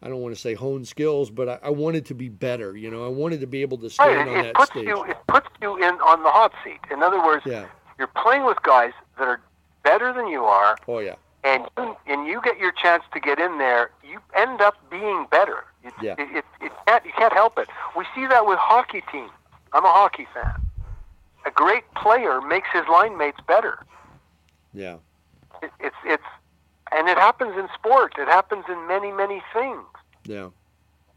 I don't want to say hone skills, but I, I wanted to be better. You know, I wanted to be able to stand Right. on It, it that puts stage. you it puts you in on the hot seat. In other words, Yeah. you're playing with guys that are better than you are, Oh yeah. and you, and you get your chance to get in there, you end up being better. It, Yeah. it, it, it can't, you can't help it. We see that with hockey teams. I'm a hockey fan. A great player makes his line mates better. Yeah. It, it's it's and it happens in sport. It happens in many many things. Yeah.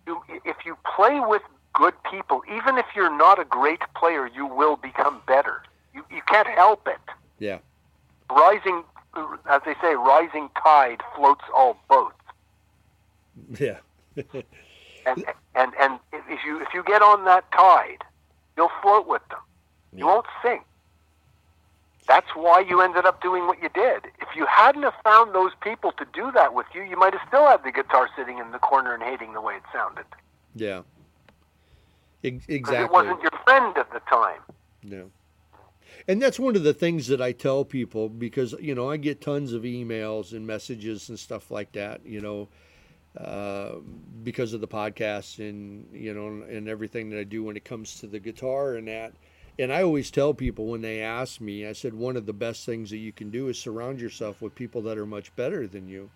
You, if you play with good people, even if you're not a great player, you will become better. You you can't help it. Yeah. Rising, as they say, rising tide floats all boats. Yeah. and and and if you if you get on that tide, you'll float with them. You won't sink. That's why you ended up doing what you did. If you hadn't have found those people to do that with you, you might have still had the guitar sitting in the corner and hating the way it sounded Yeah. Because Exactly. it wasn't your friend at the time. No. And that's one of the things that I tell people because, you know, I get tons of emails and messages and stuff like that, you know, uh, because of the podcast and, you know, and everything that I do when it comes to the guitar and that. And I always tell people when they ask me, I said, one of the best things that you can do is surround yourself with people that are much better than you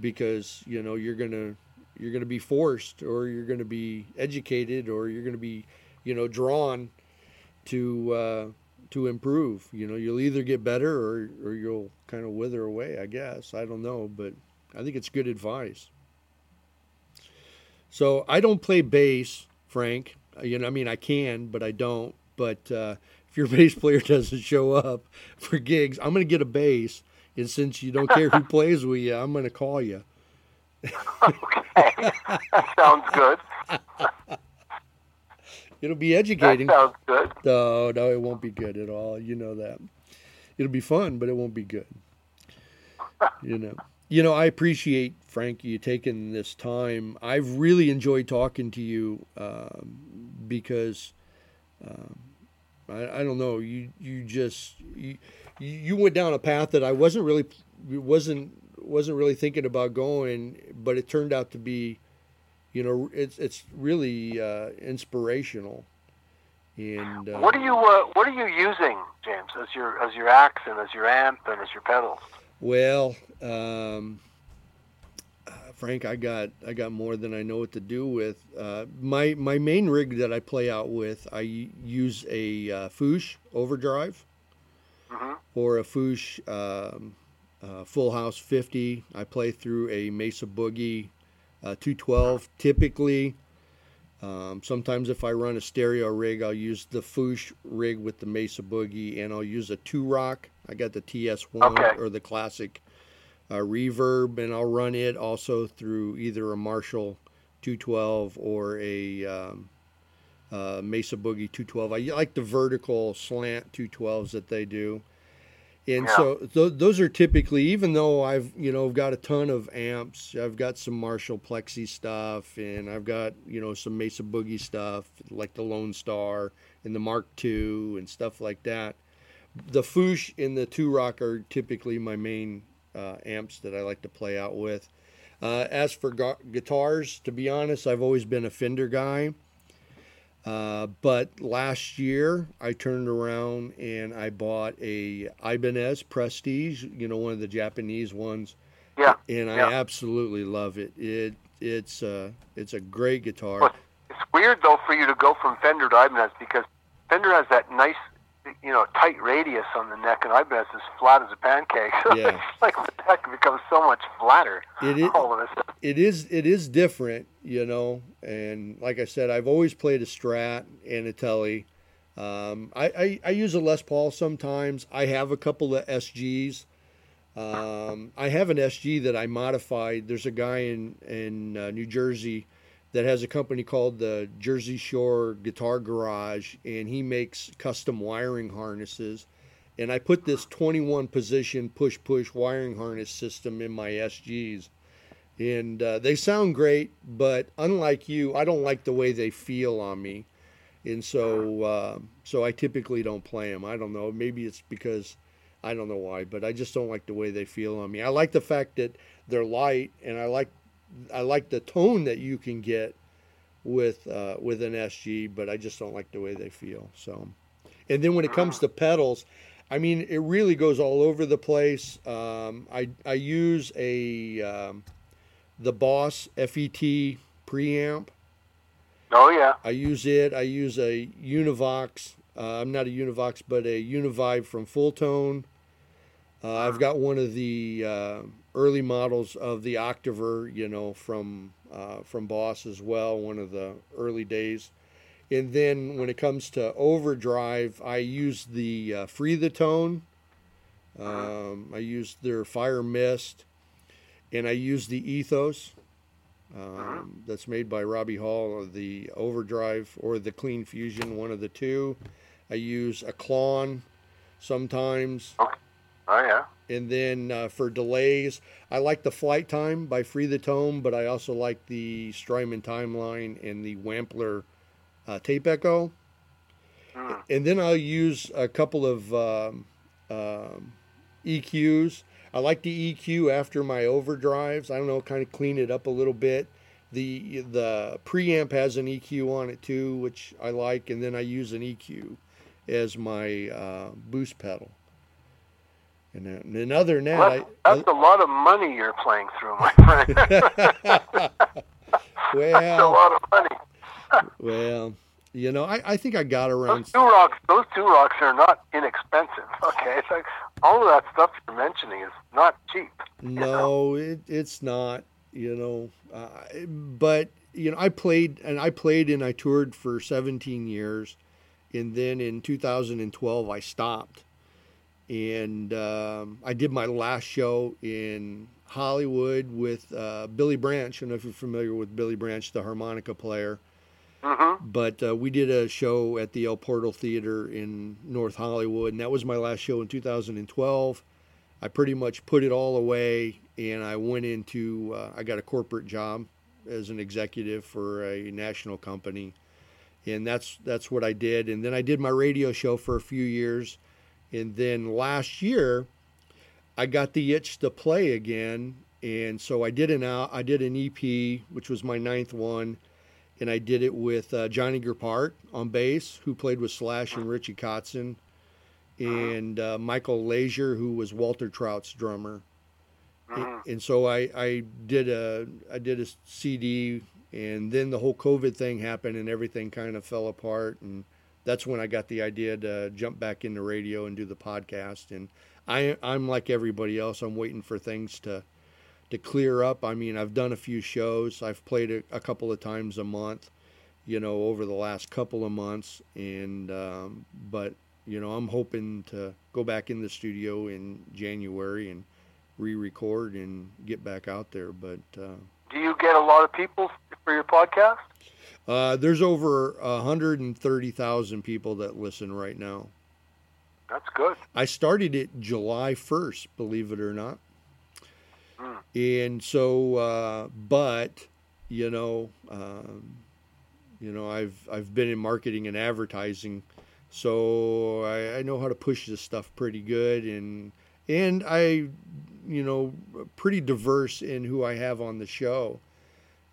because, you know, you're going to, you're going to be forced or you're going to be educated or you're going to be, you know, drawn to uh, to improve. You know, you'll either get better or or you'll kind of wither away. I guess I don't know, but I think it's good advice. So I don't play bass, Frank. You know, I mean, I can, but I don't. But uh, if your bass player doesn't show up for gigs, I'm going to get a bass. And since you don't care who plays with you, I'm going to call you. okay, that sounds good. It'll be educating. That sounds good. No, no, it won't be good at all. You know that. It'll be fun, but it won't be good. you know. You know, I appreciate Frank you taking this time. I've really enjoyed talking to you um, because um, I, I don't know you you just you, you went down a path that I wasn't really wasn't wasn't really thinking about going, but it turned out to be, you know, it's it's really uh, inspirational. And uh, what are you uh, what are you using, James, as your as your axe and as your amp and as your pedals? Well, um, Frank, I got I got more than I know what to do with. Uh, my my main rig that I play out with, I use a uh, Fuchs overdrive mm-hmm. or a Fuchs um, uh, Full House 50. I play through a Mesa Boogie uh, 212 typically. Um, sometimes if I run a stereo rig, I'll use the Fuchs rig with the Mesa Boogie, and I'll use a two rock. I got the TS1 Okay. or the classic uh, reverb, and I'll run it also through either a Marshall 212 or a um, uh, Mesa Boogie 212. I like the vertical slant 212s that they do. And Yeah. so th- those are typically, even though I've you know I've got a ton of amps, I've got some Marshall Plexi stuff, and I've got you know some Mesa Boogie stuff like the Lone Star and the Mark II and stuff like that. The Fuchs and the Two Rock are typically my main uh, amps that I like to play out with. Uh, as for gu- guitars, to be honest, I've always been a Fender guy. Uh, but last year, I turned around and I bought a Ibanez Prestige, you know, one of the Japanese ones, Yeah. and I Yeah. absolutely love it. It it's uh, it's a great guitar. Well, it's weird though for you to go from Fender to Ibanez because Fender has that nice, you know, tight radius on the neck, and Ibanez is flat as a pancake. Yeah. it's like the neck becomes so much flatter It is- all of a sudden. it is it is different, you know. And like I said, I've always played a Strat and a Telly. Um, I, I I use a Les Paul sometimes. I have a couple of SGs. Um, I have an SG that I modified. There's a guy in in uh, New Jersey that has a company called the Jersey Shore Guitar Garage, and he makes custom wiring harnesses. And I put this 21 position push push wiring harness system in my SGs and uh, they sound great, but unlike you, I don't like the way they feel on me, and so uh, so I typically don't play them. I don't know, maybe it's because I don't know why, but I just don't like the way they feel on me. I like the fact that they're light, and I like I like the tone that you can get with uh, with an SG, but I just don't like the way they feel. So, and then when it comes to pedals. I mean, it really goes all over the place. Um, I I use a um, the Boss FET preamp. Oh yeah. I use it. I use a Univox. Uh, I'm not a Univox, but a Univibe from Fulltone. Uh, I've got one of the uh, early models of the Octaver, you know, from uh, from Boss as well. One of the early days. And then when it comes to overdrive, I use the uh, Free the Tone. Um, I use their Fire Mist, and I use the Ethos um, that's made by Robbie Hall, or the Overdrive or the Clean Fusion, one of the two. I use a Klon sometimes, Oh yeah. And then uh, for delays, I like the Flight Time by Free the Tone, but I also like the Strymon Timeline and the Wampler uh, Tape Echo. Mm. And then I'll use a couple of um, um, EQs. I like the EQ after my overdrives. I don't know, kind of clean it up a little bit. The the preamp has an EQ on it too, which I like, and then I use an EQ as my uh, boost pedal. And then, and then other Well, I, that's, that's a lot of money you're playing through, my friend. well, that's a lot of money. well, you know, I, I think I got around. Those two rocks, those two rocks are not inexpensive. Okay, it's like all of that stuff you're mentioning is not cheap. No, it, it's not. You know, uh, but you know, I played and I played and I toured for 17 years, and then in 2012 I stopped, and um, I did my last show in Hollywood with uh, Billy Branch. I don't know if you're familiar with Billy Branch, the harmonica player. Mm-hmm. But uh, we did a show at the El Portal Theater in North Hollywood, and that was my last show in 2012. I pretty much put it all away, and I went into uh, I got a corporate job as an executive for a national company, and that's that's what I did. And then I did my radio show for a few years, and then last year I got the itch to play again, and so I did an out I did an EP, which was my ninth one and I did it with uh, Johnny Griparic on bass, who played with Slash and Richie Kotzen, and uh, Michael Leasure, who was Walter Trout's drummer. Mhm. And so I, I did a I did a CD, and then the whole COVID thing happened, and everything kind of fell apart, and that's when I got the idea to jump back into radio and do the podcast. And I I'm like everybody else. I'm waiting for things to to clear up. I mean, I've done a few shows. I've played a, a couple of times a month, you know, over the last couple of months. And um, but you know, I'm hoping to go back in the studio in January and re-record and get back out there. But uh, Do you get a lot of people for your podcast? Uh, there's over 130,000 people that listen right now. That's good. I started it July 1st, believe it or not. Hmm. And so, uh, but you know, um, you know, I've I've been in marketing and advertising, so I, I know how to push this stuff pretty good, and and I, you know, pretty diverse in who I have on the show.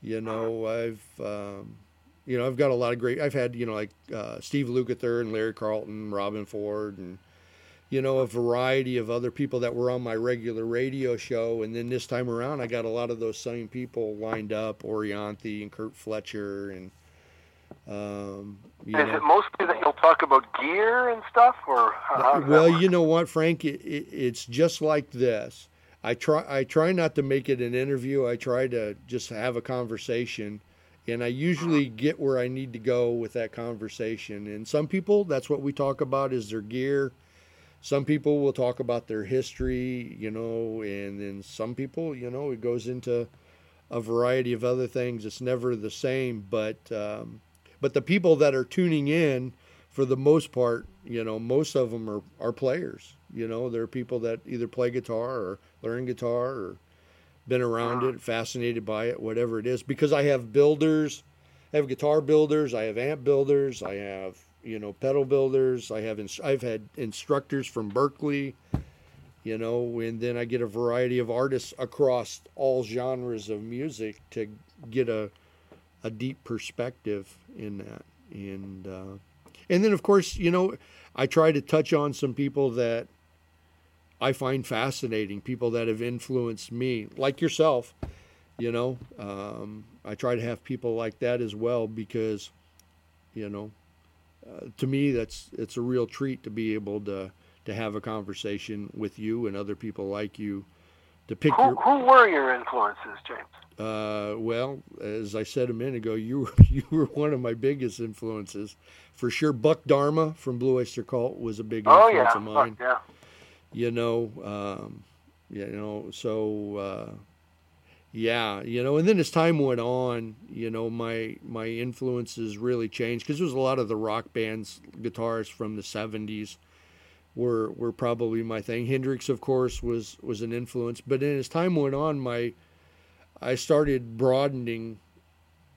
You know, I've um, you know I've got a lot of great. I've had you know like uh, Steve Lukather and Larry Carlton, Robben Ford, and you know, a variety of other people that were on my regular radio show. And then this time around, I got a lot of those same people lined up, Orianthi and Kurt Fletcher and, um, you Is know. it mostly that you'll talk about gear and stuff, or how, how does that well, you know what, Frank, it, it, it's just like this. I try, I try not to make it an interview. I try to just have a conversation and I usually get where I need to go with that conversation. And some people, that's what we talk about is their gear. Some people will talk about their history, you know, and then some people, you know, it goes into a variety of other things. It's never the same, but um, but the people that are tuning in, for the most part, you know, most of them are are players. You know, they're people that either play guitar or learn guitar or been around it, fascinated by it, whatever it is. Because I have builders, I have guitar builders, I have amp builders, I have you know pedal builders, I have ins- I've had instructors from Berklee, you know, and then I get a variety of artists across all genres of music to get a a deep perspective in that, and uh, and then of course you know I try to touch on some people that I find fascinating, people that have influenced me, like yourself. You know, um, I try to have people like that as well because, you know, uh, to me that's it's a real treat to be able to to have a conversation with you and other people like you to pick Who, your who were your influences, James? uh, well, as I said a minute ago, you were, you were one of my biggest influences, for sure. Buck Dharma from Blue Oyster Cult was a big Oh influence yeah, of mine. yeah. You know, um, you know, so uh, yeah, you know, and then as time went on, you know, my my influences really changed because there was a lot of the rock bands, guitarists from the '70s were were probably my thing. Hendrix, of course, was was an influence, but then as time went on, my I started broadening,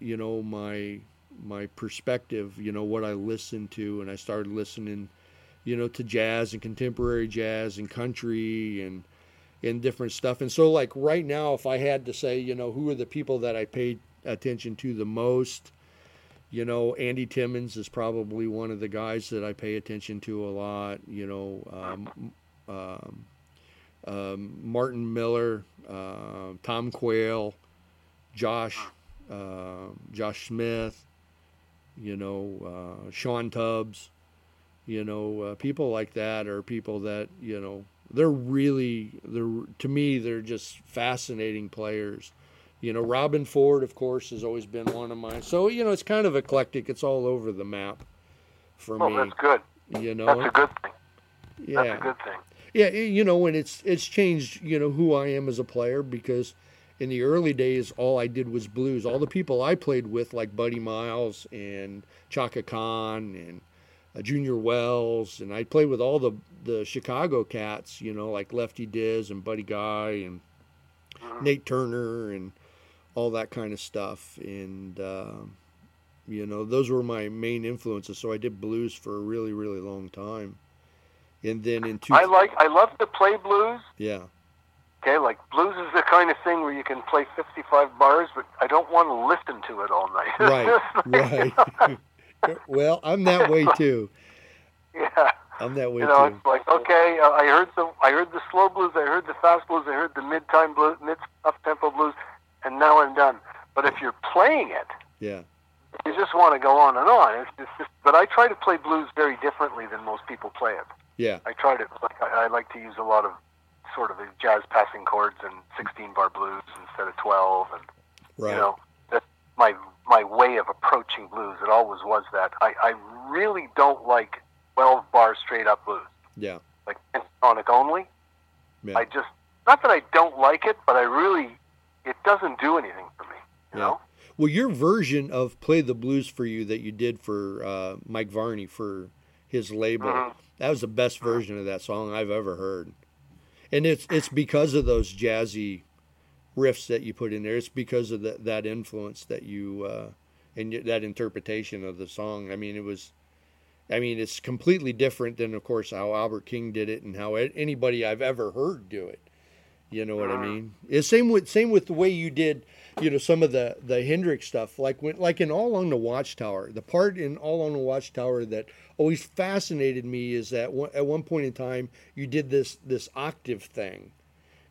you know, my my perspective, you know, what I listened to, and I started listening, you know, to jazz and contemporary jazz and country and and different stuff. And so, like right now, if I had to say, you know, who are the people that I paid attention to the most, you know, Andy Timmons is probably one of the guys that I pay attention to a lot. You know, um, um, um, Martin Miller, uh, Tom Quayle, Josh, uh, Josh Smith, you know, uh, Sean Tubbs, you know, uh, people like that are people that you know they're really they're to me they're just fascinating players. You know, Robben Ford, of course, has always been one of mine. So you know, it's kind of eclectic. It's all over the map for Well, me. that's good. You know, That's a good thing. yeah. That's a good thing. Yeah, you know, and it's it's changed, you know, who I am as a player because in the early days, all I did was blues. All the people I played with, like Buddy Miles and Chaka Khan and Junior Wells, and I played with all the the Chicago cats, you know, like Lefty Dizz and Buddy Guy and Mhm. Nate Turner and all that kind of stuff. And uh, you know, those were my main influences. So I did blues for a really, really long time. And then in two, I like I love to play blues. yeah, Okay, like blues is the kind of thing where you can play 55 bars, but I don't want to listen to it all night. right, right. well, I'm that way too. yeah. I'm that way You know, too. it's like okay, uh, I heard the I heard the slow blues, I heard the fast blues, I heard the mid time blues, mid up tempo blues, and now I'm done. But if you're playing it, Yeah, you just want to go on and on. It's, it's just, but I try to play blues very differently than most people play it. yeah, I try to like I, I like to use a lot of sort of jazz passing chords and 16 bar blues instead of 12, and right. you know that's my my way of approaching blues. It always was that. I I really don't like 12 bar straight up blues, yeah, like pentatonic only. yeah. I just not that I don't like it, but I really it doesn't do anything for me. You Yeah. know? Well, your version of "Play the Blues for You" that you did for uh, Mike Varney for his label, Mhm. that was the best version of that song I've ever heard. And it's it's because of those jazzy riffs that you put in there. It's because of that that influence that you uh, and that interpretation of the song. I mean, it was. I mean, it's completely different than, of course, how Albert King did it and how anybody I've ever heard do it. You know what I Mhm. mean? It's same with same with the way you did, you know, some of the the Hendrix stuff. Like when like in All Along the Watchtower, the part in All Along the Watchtower that always fascinated me is that one, at one point in time you did this this octave thing.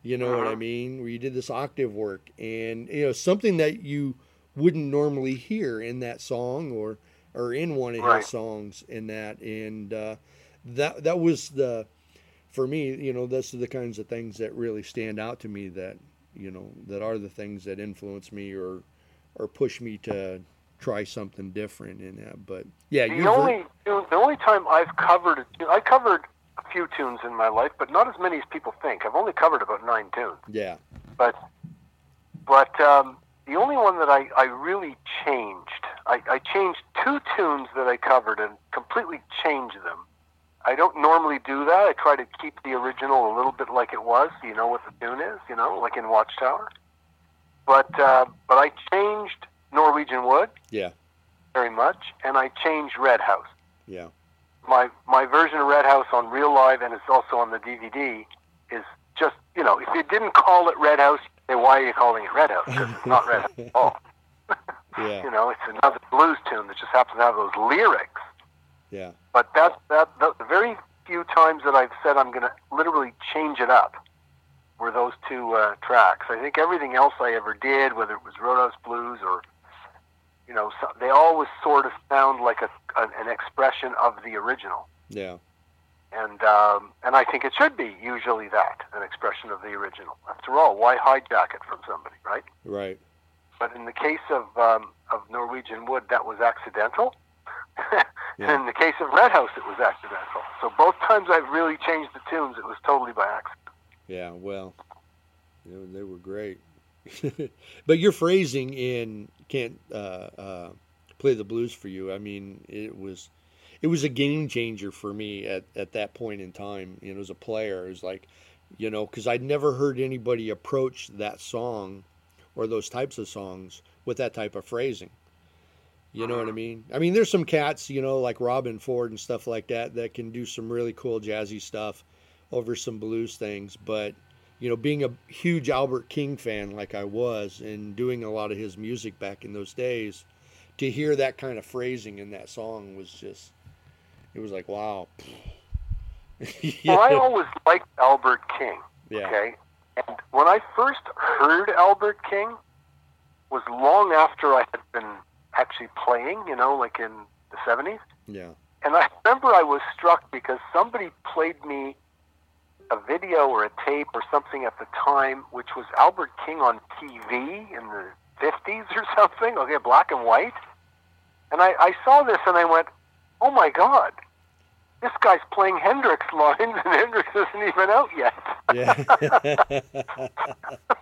You know what I Uh-huh. mean? Where you did this octave work, and you know something that you wouldn't normally hear in that song or or in one of Right. his songs in that, and uh, that that was the for me, you know, those are the kinds of things that really stand out to me that, you know, that are the things that influence me or or push me to try something different in that. But yeah, The only the only time I've covered I covered a few tunes in my life, but not as many as people think. I've only covered about nine tunes. yeah, But but um, the only one that I, I really changed, I, I changed two tunes that I covered and completely changed them. I don't normally do that. I try to keep the original a little bit like it was. So you know what the tune is, you know, like in Watchtower. But uh, but I changed Norwegian Wood yeah, very much, and I changed Red House. yeah, my my version of Red House on Real Live and it's also on the DVD is just you know if you didn't call it Red House, then why are you calling it Red House? Because it's not Red House at all. yeah, You know, it's another blues tune that just happens to have those lyrics. yeah, But that's that the, the very few times that I've said I'm going to literally change it up were those two uh, tracks. I think everything else I ever did, whether it was Roadhouse Blues or you know, so, they always sort of sound like a, an, an expression of the original. yeah, and um, and I think it should be usually that an expression of the original. After all, why hijack it from somebody, right? right, But in the case of um, of Norwegian Wood, that was accidental. Yeah. And in the case of Red House, it was accidental. So both times I've really changed the tunes, it was totally by accident. yeah. Well, they were great. but your phrasing in can't uh, uh, play the blues for you. I mean, it was it was a game changer for me at, at that point in time. You know, as a player, it was like, you know, because I'd never heard anybody approach that song or those types of songs with that type of phrasing. You know what I mean? I mean, there's some cats, you know, like Robben Ford and stuff like that, that can do some really cool jazzy stuff over some blues things. But, you know, being a huge Albert King fan like I was and doing a lot of his music back in those days, to hear that kind of phrasing in that song was just, it was like, wow. Well, I always liked Albert King. yeah. Okay, and when I first heard Albert King, was long after I had been actually playing. You know, like in the seventies. Yeah. And I remember I was struck because somebody played me a video or a tape or something at the time, which was Albert King on TV in the 50s or something, okay, black and white. And I, I saw this and I went, oh my God, this guy's playing Hendrix lines, and Hendrix isn't even out yet. Yeah.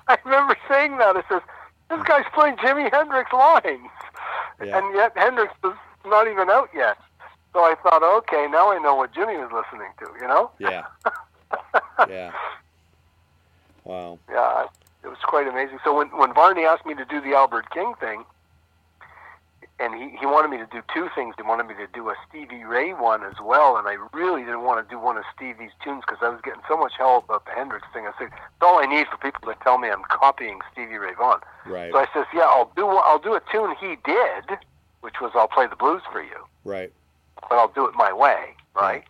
I remember saying that. It says, this guy's playing Jimi Hendrix lines, Yeah. and yet Hendrix was not even out yet. So I thought, okay, now I know what Jimi was listening to. You know? yeah. Yeah. Wow. Yeah, it was quite amazing. So when when Varney asked me to do the Albert King thing, and he he wanted me to do two things. He wanted me to do a Stevie Ray one as well, and I really didn't want to do one of Stevie's tunes because I was getting so much hell about the Hendrix thing. I said, it's all I need for people to tell me I'm copying Stevie Ray Vaughan. Right. So I says, yeah, I'll do I'll do a tune he did, which was I'll play the blues for you, Right. but I'll do it my way, right?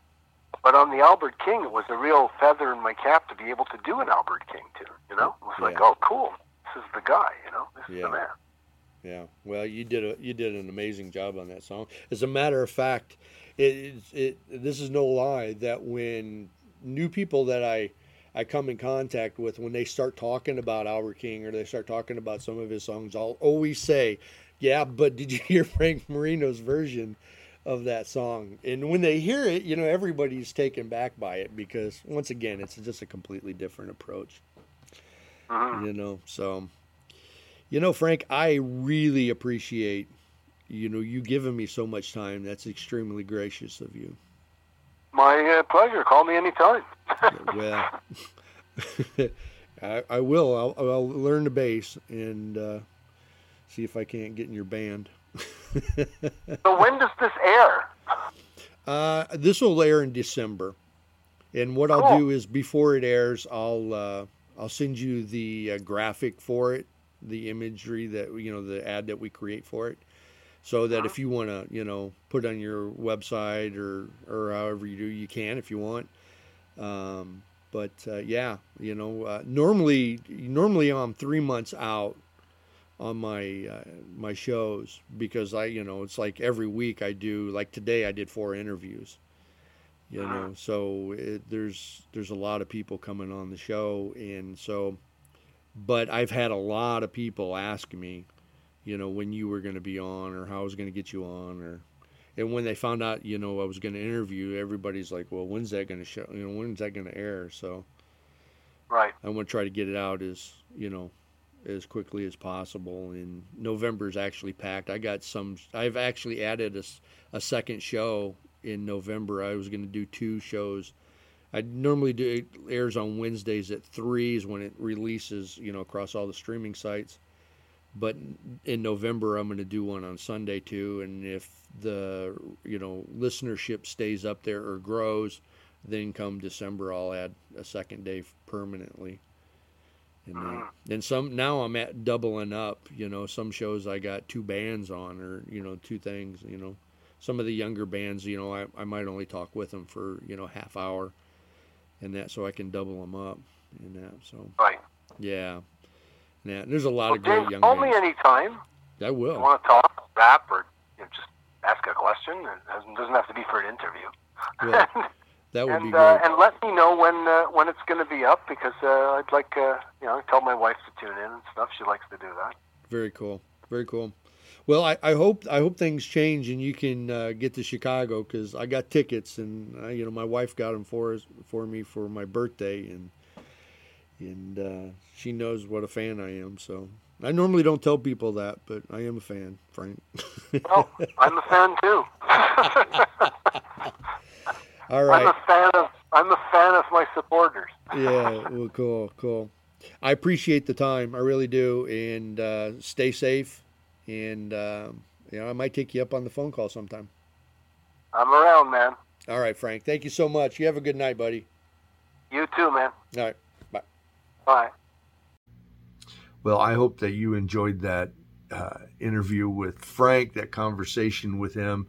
But on the Albert King, it was a real feather in my cap to be able to do an Albert King tune. You know, it was like, Yeah. oh, cool, this is the guy. You know, this is Yeah. the man. Yeah. Well, you did a you did an amazing job on that song. As a matter of fact, it it this is no lie that when new people that I I come in contact with when they start talking about Albert King or they start talking about some of his songs, I'll always say, "Yeah, but did you hear Frank Marino's version of that song?" And when they hear it, you know, everybody's taken back by it because once again, it's just a completely different approach. Mhm. You know, so you know, Frank, I really appreciate you know you giving me so much time. That's extremely gracious of you. My uh, pleasure. Call me anytime. well, I, I will. I'll, I'll learn the bass and uh, see if I can't get in your band. So when does this air? Uh, this will air in December, and what I'll do is before it airs, I'll uh, I'll send you the uh, graphic for it, the imagery that you know, the ad that we create for it, so that if you want to, you know, put on your website or or however you do, you can if you want. Um, but uh, yeah, you know, uh, normally normally I'm three months out on my uh, my shows because I you know it's like every week I do like today I did four interviews you know so it, there's there's a lot of people coming on the show and so but I've had a lot of people ask me you know when you were going to be on or how I was going to get you on or and when they found out you know I was going to interview everybody's like well when's that going to show you know when's that going to air so Right. I want to try to get it out as you know as quickly as possible. And November is actually packed. I got some. I've actually added a, a second show in November. I was going to do two shows. I normally do it airs on Wednesdays at three is when it releases, you know, across all the streaming sites. But in November, I'm going to do one on Sunday too. And if the you know listenership stays up there or grows, then come December, I'll add a second day permanently. And then, some now I'm at doubling up. You know, some shows I got two bands on, or you know, two things. You know, some of the younger bands, you know, I, I might only talk with them for you know half hour, and that so I can double them up and that. So Right. yeah, yeah. There's a lot Well, of great James, young call me bands. anytime. I You will. want to talk, rap, or you know, just ask a question. It doesn't, doesn't have to be for an interview. Well, that would be and great. uh, and let me know when uh, when it's going to be up because uh, I'd like uh, you know tell my wife to tune in and stuff. She likes to do that. Very cool. Very cool. Well, I, I hope I hope things change and you can uh, get to Chicago because I got tickets and uh, you know my wife got them for us for me for my birthday and and uh, she knows what a fan I am. So I normally don't tell people that, but I am a fan, Frank. Well, I'm a fan too. All I'm a fan of I'm a fan of my supporters. yeah. Well, cool. Cool. I appreciate the time. I really do. And uh, stay safe. And um, you know I might take you up on the phone call sometime. I'm around, man. All right, Frank. Thank you so much. You have a good night, buddy. You too, man. All right. Bye. Bye. Well, I hope that you enjoyed that uh, interview with Frank, that conversation with him.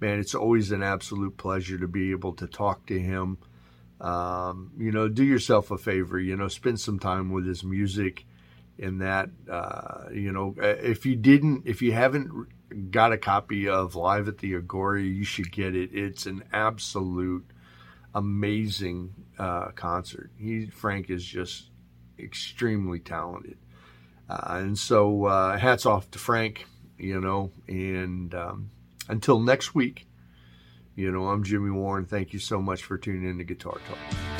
Man, it's always an absolute pleasure to be able to talk to him. Um, you know, do yourself a favor, you know, spend some time with his music in that, uh, you know, uh, if you didn't, if you haven't got a copy of Live at the Agora, you should get it. It's an absolute amazing uh, concert. He, Frank is just extremely talented. Uh, and so uh, hats off to Frank, you know, and um, until next week, You know, I'm Jimmy Warren. Thank you so much for tuning in to Guitar Talk.